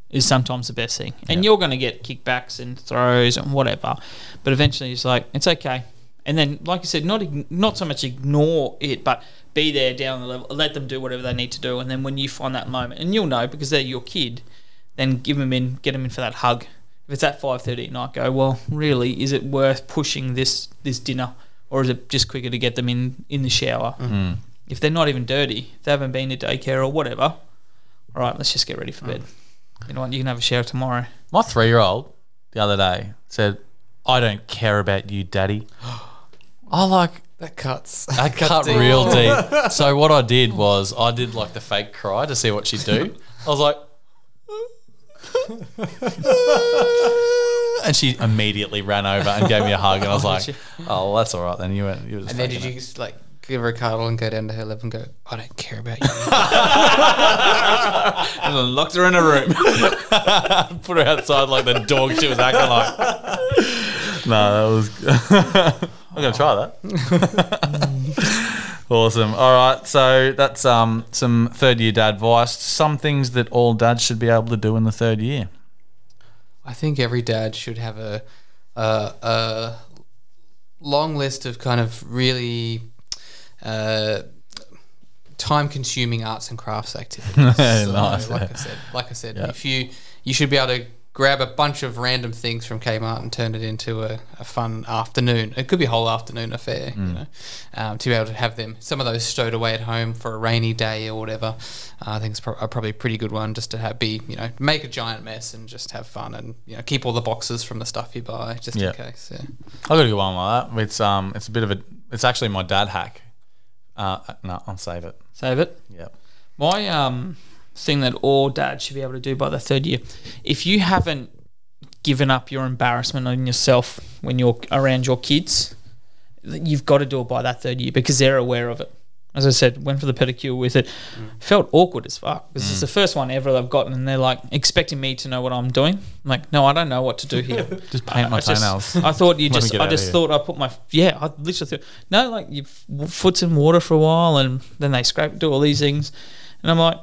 is sometimes the best thing. And you're going to get kickbacks and throws and whatever, but eventually it's like it's okay. And then, like you said, not not so much ignore it, but be there down the level. Let them do whatever they need to do, and then when you find that moment, and you'll know because they're your kid, then give them in, get them in for that hug. If it's at five thirty at night, go. Well, really, is it worth pushing this this dinner, or is it just quicker to get them in in the shower? Mm. if they're not even dirty, if they haven't been to daycare or whatever, all right, let's just get ready for bed. You know what? You can have a shower tomorrow. My three year old the other day said, "I don't care about you, Daddy." I like That cuts. I cut deep. real deep. So what I did was I did like the fake cry to see what she'd do. I was like, and she immediately ran over and gave me a hug, and I was oh, like, "Oh, well, that's all right then." You went. You were just And then did faking you it. just like give her a cuddle and go down to her level and go, I don't care about you. And then locked her in a room. put her outside like the dog she was acting like? no, that was. I'm gonna try that. Awesome. All right, so that's um some third year dad advice. Some things that all dads should be able to do in the third year. I think every dad should have a, a, a long list of kind of really uh, time-consuming arts and crafts activities. So, Like. I said, like I said, Yeah. if you you should be able to grab a bunch of random things from Kmart and turn it into a, a fun afternoon. It could be a whole afternoon affair, Mm. you know, um, to be able to have them some of those stowed away at home for a rainy day or whatever. Uh, I think it's pro- a probably a pretty good one just to have be you know make a giant mess and just have fun and you know keep all the boxes from the stuff you buy just Yeah. in case. Yeah. I got a good one like that. It's um, it's a bit of a. It's actually my dad hack. Uh, no, I'll save it. Save it. Yep. My um thing that all dads should be able to do by the third year, if you haven't given up your embarrassment on yourself when you're around your kids, you've got to do it by that third year because they're aware of it. As I said, went for the pedicure with it, mm. felt awkward as fuck because it's mm. the first one ever I've gotten, and they're like expecting me to know what I'm doing. I'm like, no, I don't know what to do here. Just paint my I just- toenails. I thought you just. I just thought I put my. Yeah, I literally thought no, like you foot's in water for a while, and then they scrape, do all these things, and I'm like,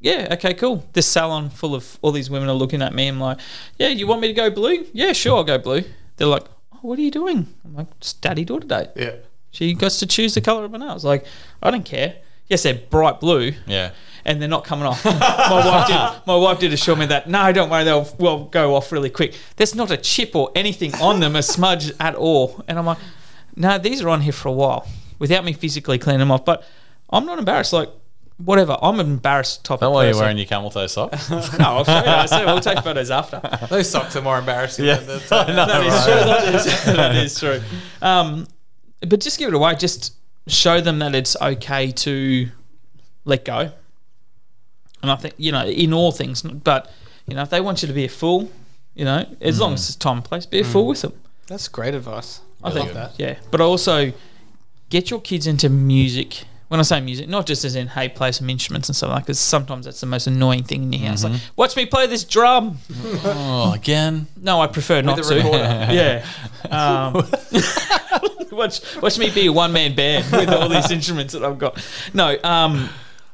yeah, okay, cool. This salon full of all these women are looking at me. I'm like, yeah, you want me to go blue? Yeah, sure, I'll go blue. They're like, oh, what are you doing? I'm like, it's daddy daughter date. Yeah. She gets to choose the color of her nails. Like, I don't care. Yes, they're bright blue, Yeah. and they're not coming off. my wife did. My wife did assure me that no, don't worry, they'll will go off really quick. There's not a chip or anything on them, a smudge at all. And I'm like, no, these are on here for a while without me physically cleaning them off. But I'm not embarrassed. Like, whatever. I'm an embarrassed type That of why you're wearing your camel toe socks? no, I'll show you. I said we'll take photos after. Those socks are more embarrassing Yeah. than the time. That is true. That is, that is true. Um, but just give it away. Just show them that it's okay to let go. And I think you know in all things, but you know if they want you to be a fool, you know as long as it's time and place, be a fool with them. That's great advice. I Really think good. that. Yeah, but also get your kids into music. When I say music, not just as in hey, play some instruments and stuff like, because sometimes that's the most annoying thing in your house. Like, watch me play this drum. oh, again. No, I prefer not to. yeah. Um, watch watch me be a one man band with all these instruments that I've got. No, um,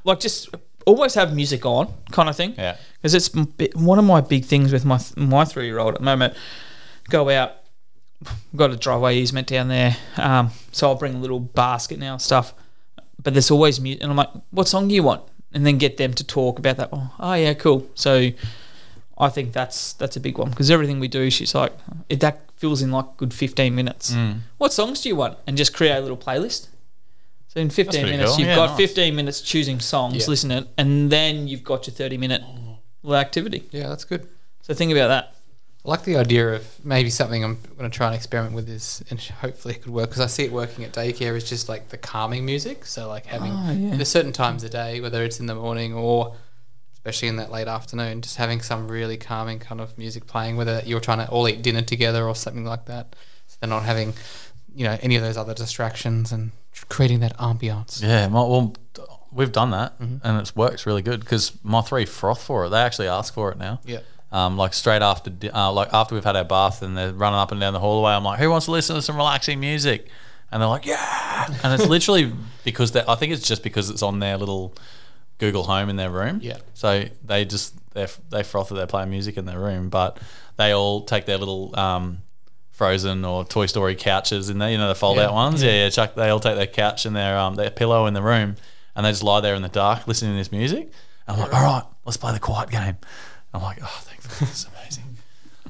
like just always have music on, kind of thing. Yeah. Because it's m- bi- one of my big things with my my three year old at the moment. Go out. Got a driveway easement down there, um, so I'll bring a little basket now and stuff. But there's always music, and I'm like, "What song do you want?" And then get them to talk about that. Oh, oh yeah, cool. So I think that's that's a big one because everything we do, she's like, it, that fills in like a good 15 minutes. Mm. What songs do you want? And just create a little playlist. So in 15 minutes, cool. you've Yeah, got nice. 15 minutes choosing songs, Yeah. listen to it, and then you've got your 30 minute little activity. Yeah, that's good. So think about that. I like the idea of maybe something I'm going to try and experiment with is, and hopefully it could work because I see it working at daycare is just like the calming music. So like having Oh, yeah. there's certain times a day, whether it's in the morning or especially in that late afternoon, just having some really calming kind of music playing, whether you're trying to all eat dinner together or something like that. So they're not having, you know, any of those other distractions and creating that ambiance. Yeah, my, well, we've done that, Mm-hmm. and it's works really good because my three froth for it. They actually ask for it now. Yeah. Um, like straight after, uh, like after we've had our bath and they're running up and down the hallway. I'm like, who wants to listen to some relaxing music? And they're like, yeah. And it's literally because they, I think it's just because it's on their little Google Home in their room. Yeah. So they just they they froth that they're playing music in their room, but they all take their little um, Frozen or Toy Story couches in there. You know the fold out Yeah. ones. Yeah, yeah. Chuck. They all take their couch and their um their pillow in the room, and they just lie there in the dark listening to this music. And I'm like, all right, let's play the quiet game. I'm like, oh, this is amazing.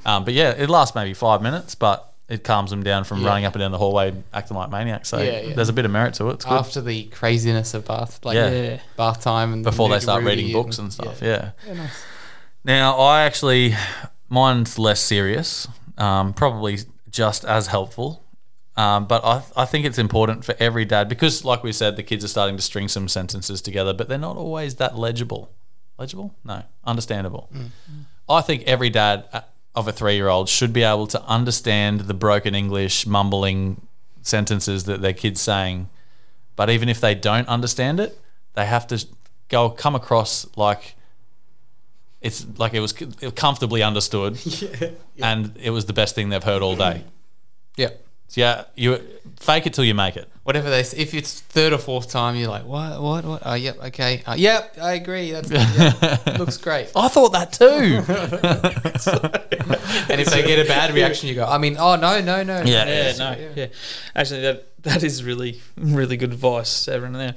Um, but yeah, it lasts maybe five minutes, but it calms them down from Yeah. running up and down the hallway acting like maniacs. So Yeah, yeah. there's a bit of merit to it. It's good. After the craziness of bath, like Yeah. Yeah. bath time and before they start reading books and stuff. Yeah. Yeah, nice. Now, I actually, mine's less serious, um, probably just as helpful. Um, but I, I think it's important for every dad because, like we said, the kids are starting to string some sentences together, but they're not always that legible. Legible? No, understandable. I think every dad uh, of a three year old should be able to understand the broken English, mumbling sentences that their kid's saying. But even if they don't understand it, they have to go come across like it's like it was comfortably understood and it was the best thing they've heard all day. Yeah. So yeah, you fake it till you make it. Whatever they, say. if it's third or fourth time, you're like, what, what, what? Oh, yep, okay, uh, yep, I agree. That's yeah, looks great. I thought that too. And if they get a bad reaction, you go, I mean, oh no, no, no. Yeah. Yeah, no, yeah. Actually, that that is really really good advice, to everyone there.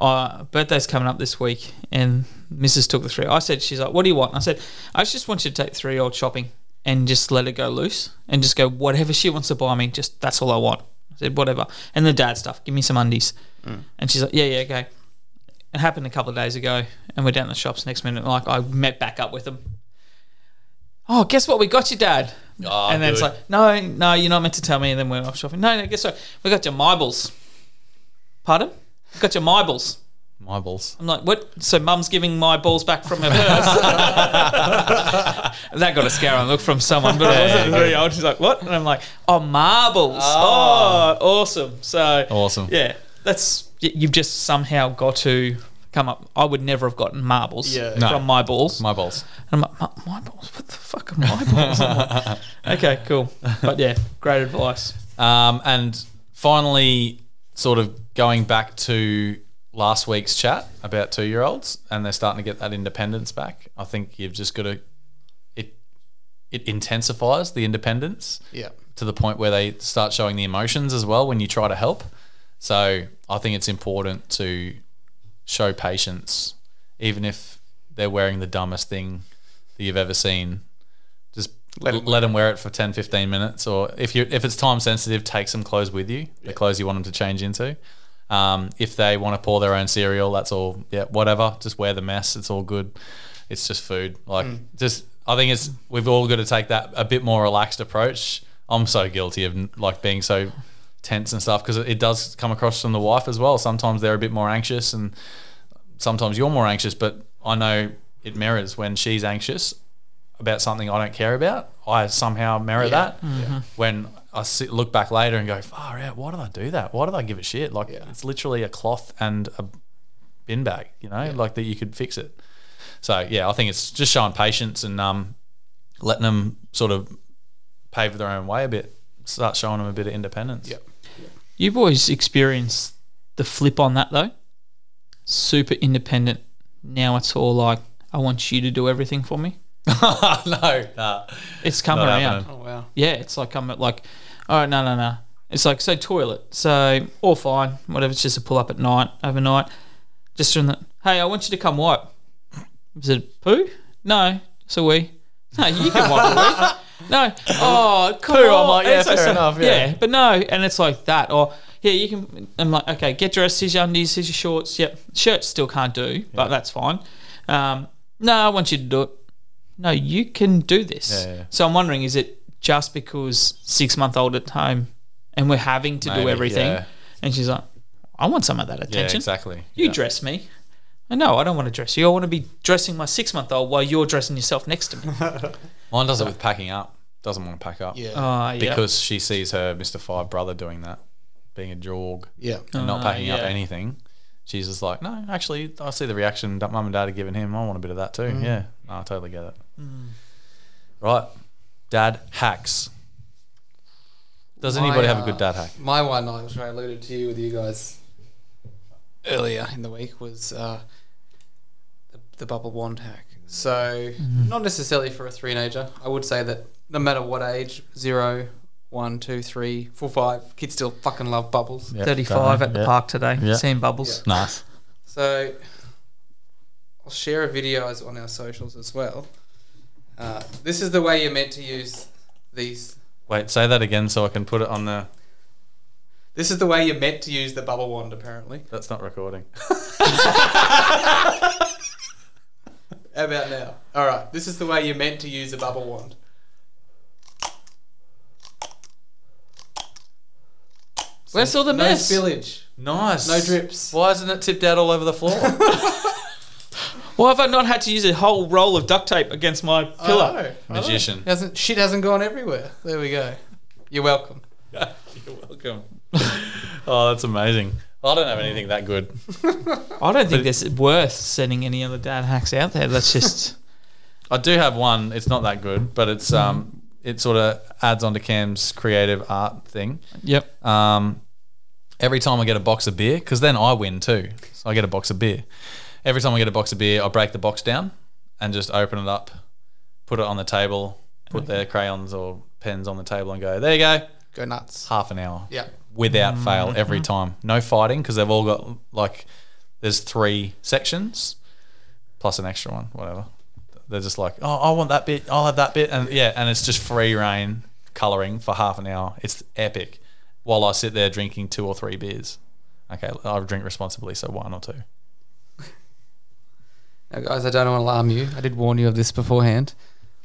Uh, birthday's coming up this week, and Mrs. took the three. I said, she's like, "What do you want?" I said, "I just want you to take three year old shopping and just let it go loose and just go whatever she wants to buy me. Just that's all I want." I said, "Whatever." And the dad stuff. Give me some undies. Mm. And she's like, "Yeah, yeah, okay." It happened a couple of days ago, and we're down the shops next minute. Like I met back up with them. Oh, guess what? We got you, Dad. Oh, and then it's like, no, no, you're not meant to tell me. And then we're off shopping. No, no, guess what? We got your marbles. Pardon? We got your marbles. My balls. I'm like, what? So mum's giving my balls back from her purse. that got a scary look from someone, but I wasn't very old. She's like, what? And I'm like, oh, marbles. Oh, awesome. So, Awesome. yeah, that's, you've just somehow got to come up. I would never have gotten marbles Yeah. No. from my balls. My balls. And I'm like, "My- my balls? What the fuck are my balls? Like, okay, cool. But yeah, great advice. Um, and finally, sort of going back to last week's chat about two year olds, and they're starting to get that independence back. I think you've just got to it it intensifies the independence Yeah. to the point where they start showing the emotions as well when you try to help. So I think it's important to show patience, even if they're wearing the dumbest thing that you've ever seen. Just let, let them wear it for 10, 15 minutes. Or if you if it's time sensitive, take some clothes with you, the clothes you want them to change into. Um, if they want to pour their own cereal, that's all. Yeah, whatever. Just wear the mess. It's all good. It's just food. Like just, I think it's we've all got to take that a bit more relaxed approach. I'm so guilty of like being so tense and stuff because it, it does come across from the wife as well. Sometimes they're a bit more anxious, and sometimes you're more anxious. But I know it mirrors when she's anxious about something I don't care about. I somehow mirror that when I sit, look back later and go, "Far out! Why did I do that? Why did I give a shit?" Like Yeah. it's literally a cloth and a bin bag, you know, like that you could fix it. So yeah, I think it's just showing patience and um, letting them sort of pave their own way a bit. Start showing them a bit of independence. Yep. You boys experienced the flip on that though. Super independent. Now it's all like, I want you to do everything for me. no, nah. It's coming Not around. happening. Oh wow. Yeah, it's like I'm like, all right, no, no, no. It's like so toilet, so all fine, whatever. It's just a pull up at night, overnight. Just doing the Hey, I want you to come wipe. Is it poo? No, it's a wee. No, you can wipe a wee. No, oh, come Poo, I'm on. like, yeah, fair so- enough, yeah. but no, and it's like that. Or yeah, you can. I'm like, okay, get dressed. Here's your undies. Here's your shorts. Yep, shirts still can't do, but that's fine. Um, no, I want you to do it. No, you can do this. Yeah, yeah. So I'm wondering, is it just because six month old at home and we're having to do everything? yeah. And she's like, I want some of that Yeah, attention. exactly. You Yeah. dress me. I know, I don't want to dress you. I want to be dressing my six month old while you're dressing yourself next to me. Mine does it with packing up. Doesn't want to pack up. Yeah. Uh, yeah. Because she sees her Mr. Five brother doing that, being a jorg yeah. and not Ah, packing up yeah. anything. She's just like, no, actually, I see the reaction that mum and dad are giving him. I want a bit of that too. Mm. Yeah, no, I totally get it. Right, dad hacks. Does anybody My, have a uh, good dad hack? My one, I was I alluded to you with you guys earlier in the week, was uh, the, the bubble wand hack. So, not necessarily for a teenager. I would say that no matter what age, zero, one, two, three, four, five, kids still fucking love bubbles. Yeah, 35 at the yeah. park today, Yeah. seeing bubbles. Nice. So, I'll share a video as- on our socials as well. Uh, this is the way you're meant to use these. Wait, say that again so I can put it on the. This is the way you're meant to use the bubble wand, apparently. That's not recording. How about now? All right, this is the way you're meant to use a bubble wand. Where's all the no mess? spillage, Nice. no drips. Why isn't it tipped out all over the floor? Why have I not had to use a whole roll of duct tape against my pillow? Oh, Magician. hasn't shit hasn't gone everywhere. There we go. You're welcome. You're welcome. oh, that's amazing. I don't have anything that good. I don't think it's worth sending any other dad hacks out there. Let's just. I do have one. It's not that good, but it's um it sort of adds on to Cam's creative art thing. Yep. Um, every time I get a box of beer, because then I win too. So I get a box of beer. Every time I get a box of beer, I break the box down and just open it up, put it on the table, put their crayons or pens on the table, and go, there you go. Go nuts. Half an hour. Yeah. Without fail, every time. No fighting because they've all got like, there's three sections plus an extra one, whatever. They're just like, oh, I want that bit. I'll have that bit, and yeah, and it's just free reign coloring for half an hour. It's epic. While I sit there drinking two or three beers. Okay, I drink responsibly, so one or two. Now, guys, I don't want to alarm you. I did warn you of this beforehand,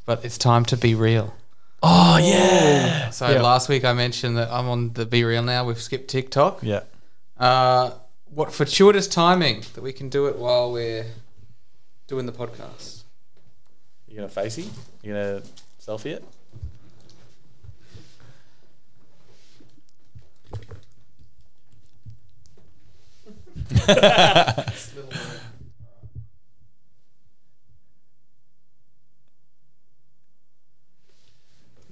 but it's time to be real. Oh yeah, So Yeah. last week I mentioned that I'm on the BeReal now. We've skipped TikTok. yeah. Uh, what fortuitous timing that we can do it while we're doing the podcast. You gonna facey? You gonna selfie it?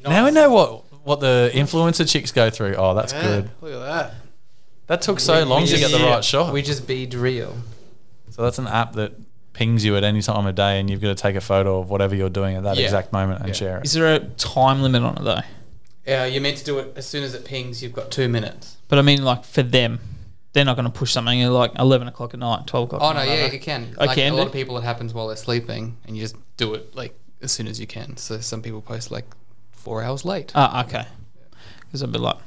Now we know what what the influencer chicks go through. Oh, that's good. Look at that. That took so long to get the right shot. We just be real. So that's an app that pings you at any time of day, and you've got to take a photo of whatever you're doing at that Yeah. exact moment and Yeah. share it. Is there a time limit on it though? Yeah, you're meant to do it as soon as it pings. You've got two minutes. But I mean, like for them, they're not going to push something at like eleven o'clock at night, twelve o'clock. Oh at no, night, yeah, are they? you can. I like, can A lot do? of people, it happens while they're sleeping, and you just do it like as soon as you can. So some people post like four hours late. Ah, okay. Because I'd be like,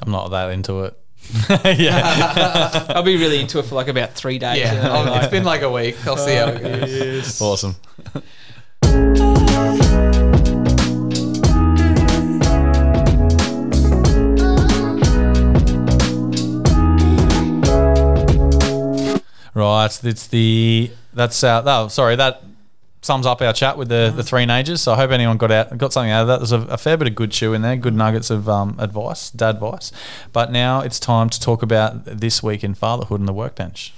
I'm not that into it. yeah, I'll be really into it for like about three days. yeah, then oh, like- it's been like a week. I'll see how it goes. awesome. Right, it's the that's uh, oh sorry that sums up our chat with the, the three-nagers. So I hope anyone got out got something out of that. There's a, a fair bit of good chew in there, good nuggets of um, advice, dad advice. But now it's time to talk about this week in fatherhood and the workbench.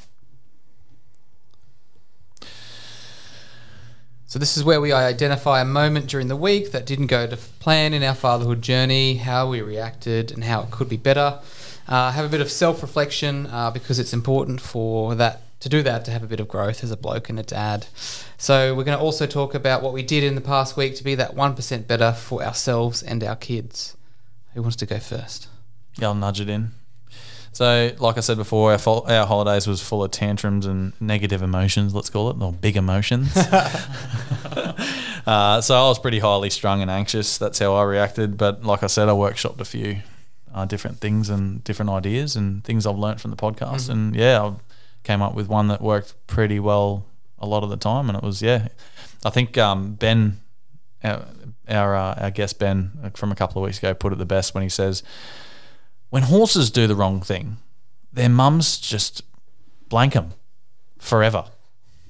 So this is where we identify a moment during the week that didn't go to plan in our fatherhood journey, how we reacted, and how it could be better. Uh, have a bit of self-reflection uh, because it's important for that to do that to have a bit of growth as a bloke and a dad. So we're going to also talk about what we did in the past week to be that one percent better for ourselves and our kids. Who wants to go first? Yeah, I'll nudge it in. So, like I said before, our, our holidays was full of tantrums and negative emotions, let's call it, or big emotions. uh, so I was pretty highly strung and anxious. That's how I reacted. But like I said, I workshopped a few uh, different things and different ideas and things I've learned from the podcast. And yeah, I came up with one that worked pretty well a lot of the time. And it was, yeah, I think um, Ben, our, our, uh, our guest Ben uh, from a couple of weeks ago, put it the best when he says, when horses do the wrong thing, their mums just blank them forever.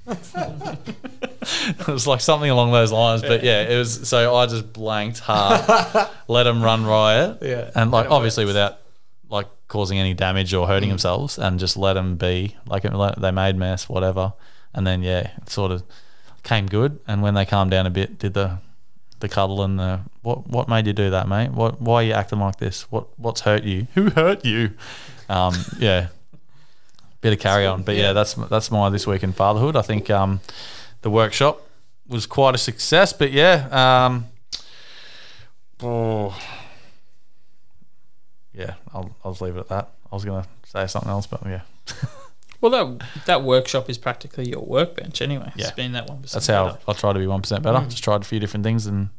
it was like something along those lines, but yeah, it was. So I just blanked hard, let them run riot, Yeah. and like obviously without like causing any damage or hurting themselves, and just let them be. Like it- they made mess, whatever, and then yeah, it sort of came good. And when they calmed down a bit, did the the cuddle and the what what made you do that, mate? What why are you acting like this? What what's hurt you? Who hurt you? Um, yeah, bit of carry on, but yeah, that's that's my this week in fatherhood. I think um, the workshop was quite a success, but yeah, um, oh, yeah, I'll I'll just leave it at that. I was gonna say something else, but yeah, well, that that workshop is practically your workbench anyway. Yeah. It's been that one percent. that's how I try to be one percent better. Just tried a few different things and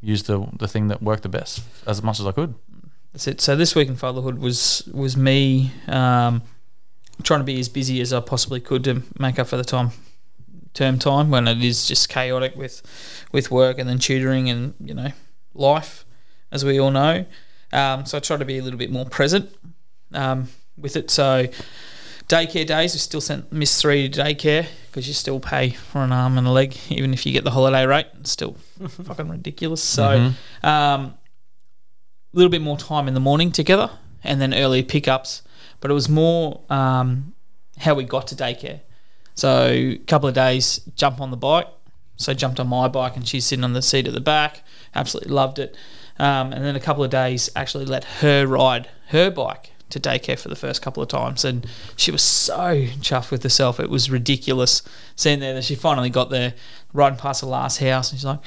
used the the thing that worked the best as much as I could. That's it. So this week in fatherhood was was me um, trying to be as busy as I possibly could to make up for the time term time when it is just chaotic with with work and then tutoring and you know life as we all know. Um, so I try to be a little bit more present um, with it. So daycare days we still sent Miss Three to daycare because you still pay for an arm and a leg even if you get the holiday rate. It's still fucking ridiculous. So. Um, a little bit more time in the morning together and then early pickups, but it was more um, how we got to daycare. So a couple of days, jump on the bike, So I jumped on my bike and she's sitting on the seat at the back. Absolutely loved it. Um, and then a couple of days actually let her ride her bike to daycare for the first couple of times. And she was so chuffed with herself. It was ridiculous seeing there that she finally got there, riding past the last house. And she's like,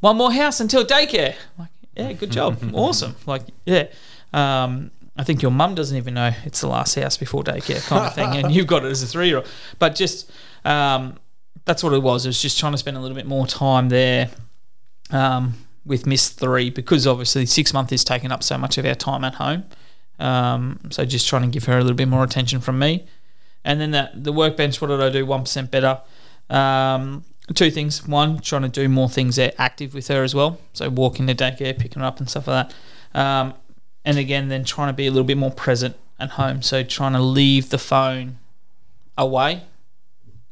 one more house until daycare. I'm like, yeah, good job. awesome. Like, yeah. Um, I think your mum doesn't even know it's the last house before daycare kind of thing, and you've got it as a three year old. But just um, that's what it was. It was just trying to spend a little bit more time there um, with Miss Three because obviously six months is taking up so much of our time at home. Um, so just trying to give her a little bit more attention from me. And then that the workbench, what did I do? One percent better. Um, two things. One, trying to do more things there active with her as well. So walking to daycare, picking her up, and stuff like that. Um, and again, then trying to be a little bit more present at home. So trying to leave the phone away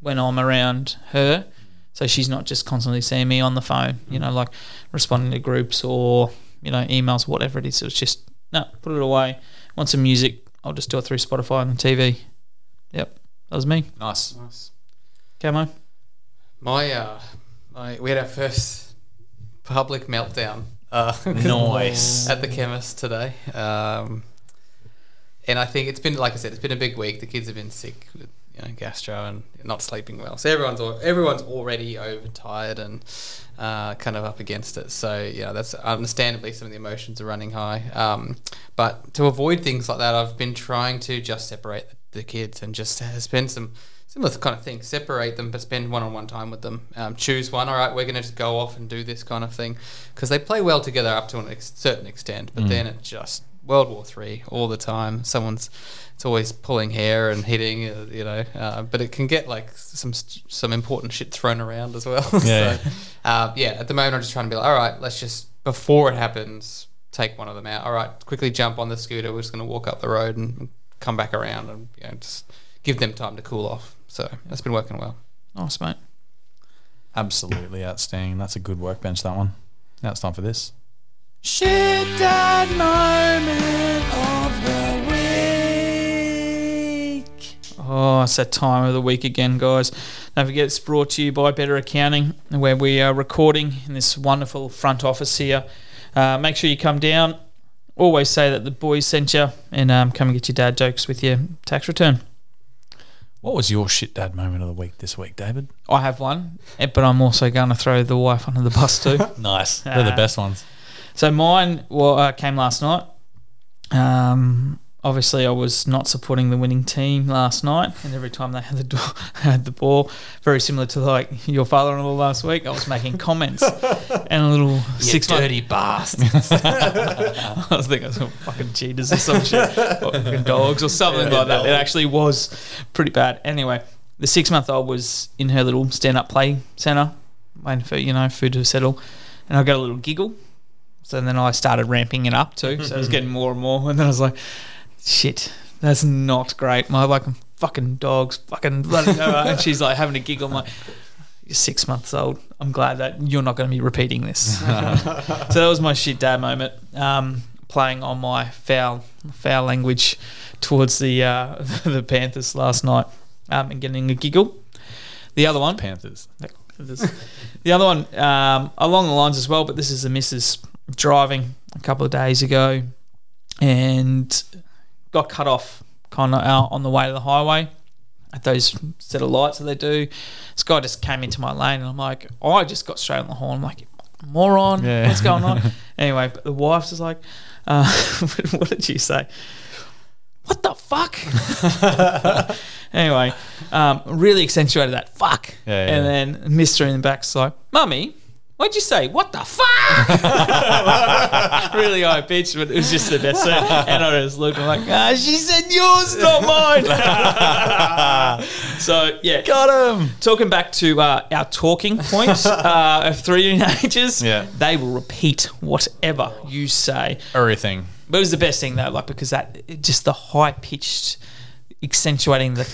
when I'm around her. So she's not just constantly seeing me on the phone, you know, like responding to groups or, you know, emails, whatever it is. It was just, no, put it away. Want some music? I'll just do it through Spotify on the TV. Yep, that was me. Nice. Nice. Camo. My, uh, my, we had our first public meltdown. Uh, Nice. at the chemist today. Um, and I think it's been, like I said, it's been a big week. The kids have been sick with you know gastro and not sleeping well. So everyone's everyone's already overtired and uh, kind of up against it. So yeah, that's understandably some of the emotions are running high. Um, but to avoid things like that, I've been trying to just separate the kids and just spend some similar kind of thing. Separate them, but spend one-on-one time with them. Um, choose one. All right, we're going to just go off and do this kind of thing because they play well together up to a ex- certain extent. But then it just World War Three all the time. Someone's it's always pulling hair and hitting, uh, you know. Uh, but it can get like some some important shit thrown around as well. Yeah. so, uh, yeah. At the moment, I'm just trying to be like, all right, let's just before it happens, take one of them out. All right, quickly jump on the scooter. We're just going to walk up the road and come back around and you know, just give them time to cool off. So that's been working well. Nice, mate. Absolutely outstanding. That's a good workbench, that one. Now it's time for this. Shit dad moment of the Oh, it's that time of the week again, guys. Don't forget it's brought to you by Better Accounting, where we are recording in this wonderful front office here. Uh, make sure you come down. Always say that the boys sent you, and um, come and get your dad jokes with your tax return. What was your shit dad moment of the week this week, David? I have one, eh, but I'm also going to throw the wife under the bus too. Nice. They're the Ah. best ones. So mine well, uh, came last night. Um, obviously, I was not supporting the winning team last night, and every time they had the door, had the ball, very similar to like your father-in-law last week, I was making comments and a little six dirty bastards. I was thinking some fucking cheaters or some shit, or fucking dogs or something like that. It actually was pretty bad. Anyway, the six-month-old was in her little stand-up play center, waiting for you know food to settle, and I got a little giggle. So then I started ramping it up too. So I was getting more and more, and then I was like, "Shit, that's not great." My like fucking dogs, fucking bloody hell. and she's like having a giggle. I'm like, "You're six months old. I'm glad that you're not going to be repeating this." so that was my shit dad moment. Um, playing on my foul foul language towards the uh, the Panthers last night um, and getting a giggle. The other one, Panthers. the other one, um, along the lines as well, but this is the missus driving a couple of days ago and got cut off kind of out on the way to the highway at those set of lights that they do. This guy just came into my lane and I'm like, I just got straight on the horn. I'm like, moron, Yeah. what's going on? anyway, but the wife's just like, uh, what did you say? What the fuck? anyway, um, really accentuated that fuck. Yeah, yeah. and then Mister in the back's like, Mummy, what'd you say? What the fuck? really high pitched, but it was just the best. So, and I looked, I'm like, ah, she said yours, not mine. so, yeah. Got him. Talking back to uh, our talking points uh, of three teenagers, Yeah. they will repeat whatever you say. Everything. But it was the best thing though, like because that just the high pitched, accentuating the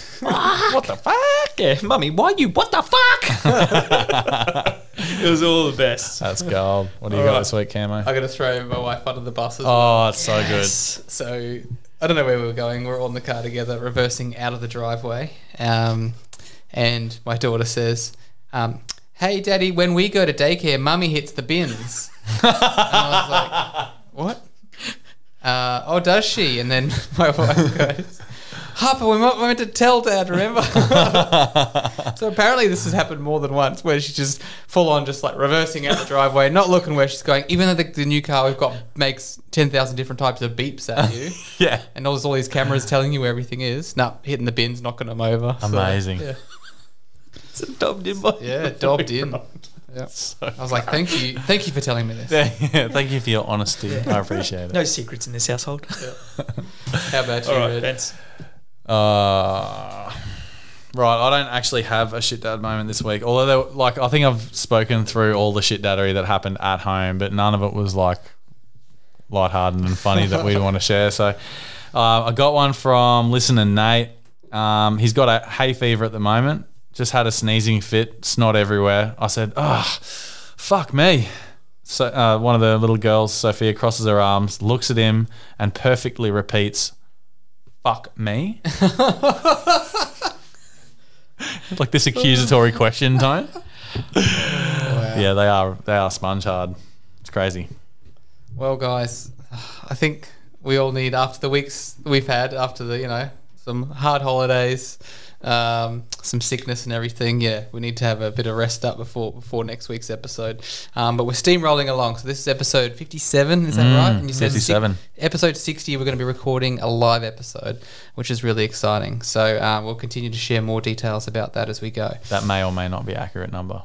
what the fuck? Yeah, mummy, why you? What the fuck? it was all the best. That's gold. What do you got Alright. this week, Camo? I got to throw my wife under the bus as well. Oh, it's so good. So I don't know where we were going. We are all in the car together, reversing out of the driveway. Um, and my daughter says, um, "Hey, Daddy, when we go to daycare, Mummy hits the bins." and I was like, "What?" Uh, oh, does she? And then my wife goes, Harper, we might- meant to tell Dad, remember? so apparently this has happened more than once where she's just full on just like reversing out the driveway, not looking where she's going, even though the, the new car we've got makes 10,000 different types of beeps at you. Yeah. And there's all these cameras telling you where everything is. No, hitting the bins, knocking them over. So, Amazing. yeah, It's a dubbed in by. yeah dobbed in. Yeah. I was like, thank you, thank you for telling me this. Yeah, thank you for your honesty. I appreciate it. No secrets in this household. Yeah. How about you, All right, Red? Vince. Uh, right, I don't actually have a shit dad moment this week. Although, there, like, I think I've spoken through all the shit daddery that happened at home, but none of it was like lighthearted and funny that we'd want to share. So, uh, I got one from listener Nate. Um, he's got a hay fever at the moment. Just had a sneezing fit, snot everywhere. I said, "Ah, fuck me." So uh, one of the little girls, Sophia, crosses her arms, looks at him, and perfectly repeats, "Fuck me." like this accusatory question tone. Yeah, they are. They are sponge hard. It's crazy. Well, guys, I think we all need after the weeks we've had, after the you know some hard holidays, um, some sickness and everything. Yeah, we need to have a bit of rest up before before next week's episode. Um, but we're steamrolling along. So this is episode fifty-seven. Is that right? And you said six- 57. episode sixty. We're going to be recording a live episode, which is really exciting. So uh, we'll continue to share more details about that as we go. That may or may not be accurate number.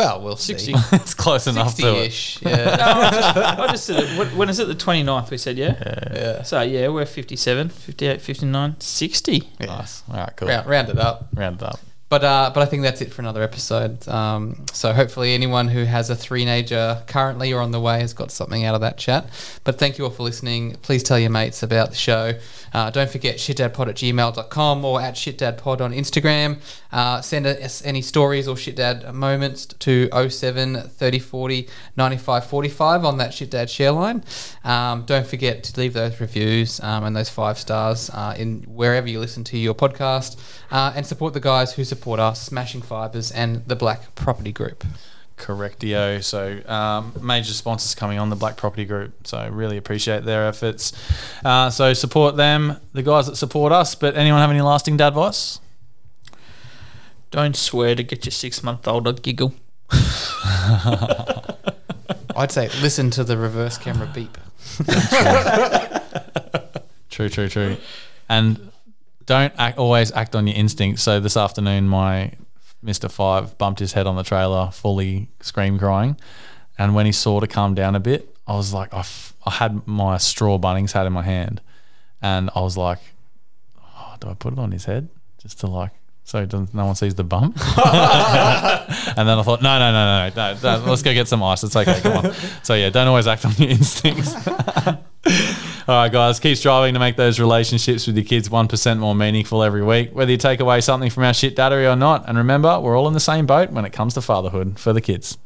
Well, we'll 60. see. it's close enough to it. Sixty-ish. Yeah. I just said it. When, when is it? The 29th, we said, yeah? yeah. So, yeah, we're 57, 58, 59, 60. Nice. All right, cool. Round, round it up. Round it up. But uh, but I think that's it for another episode. Um, so hopefully anyone who has a three-nager currently or on the way has got something out of that chat. But thank you all for listening. Please tell your mates about the show. Uh, don't forget shitdadpod at gmail.com or at shitdadpod on Instagram. Uh, send us any stories or shitdad moments to 07 30 40 95 45 on that shitdad share line. Um, don't forget to leave those reviews um, and those five stars uh, in wherever you listen to your podcast uh, and support the guys who support us, Smashing Fibers and the Black Property Group. Correctio. So um, major sponsors coming on the Black Property Group. So really appreciate their efforts. Uh, so support them, the guys that support us. But anyone have any lasting dad advice? Don't swear to get your six month old to giggle. I'd say listen to the reverse camera beep. True, true, true. And don't act, always act on your instincts. So this afternoon, my Mr. Five bumped his head on the trailer, fully scream crying. And when he saw to calm down a bit, I was like, I, f- I had my straw Bunnings hat in my hand. And I was like, oh, do I put it on his head? Just to like, so doesn't, no one sees the bump. and then I thought, no, no, no, no, no, no, let's go get some ice. It's okay, come on. So yeah, don't always act on your instincts. All right, guys, keep striving to make those relationships with your kids 1% more meaningful every week, whether you take away something from our shit daddery or not. And remember, we're all in the same boat when it comes to fatherhood for the kids.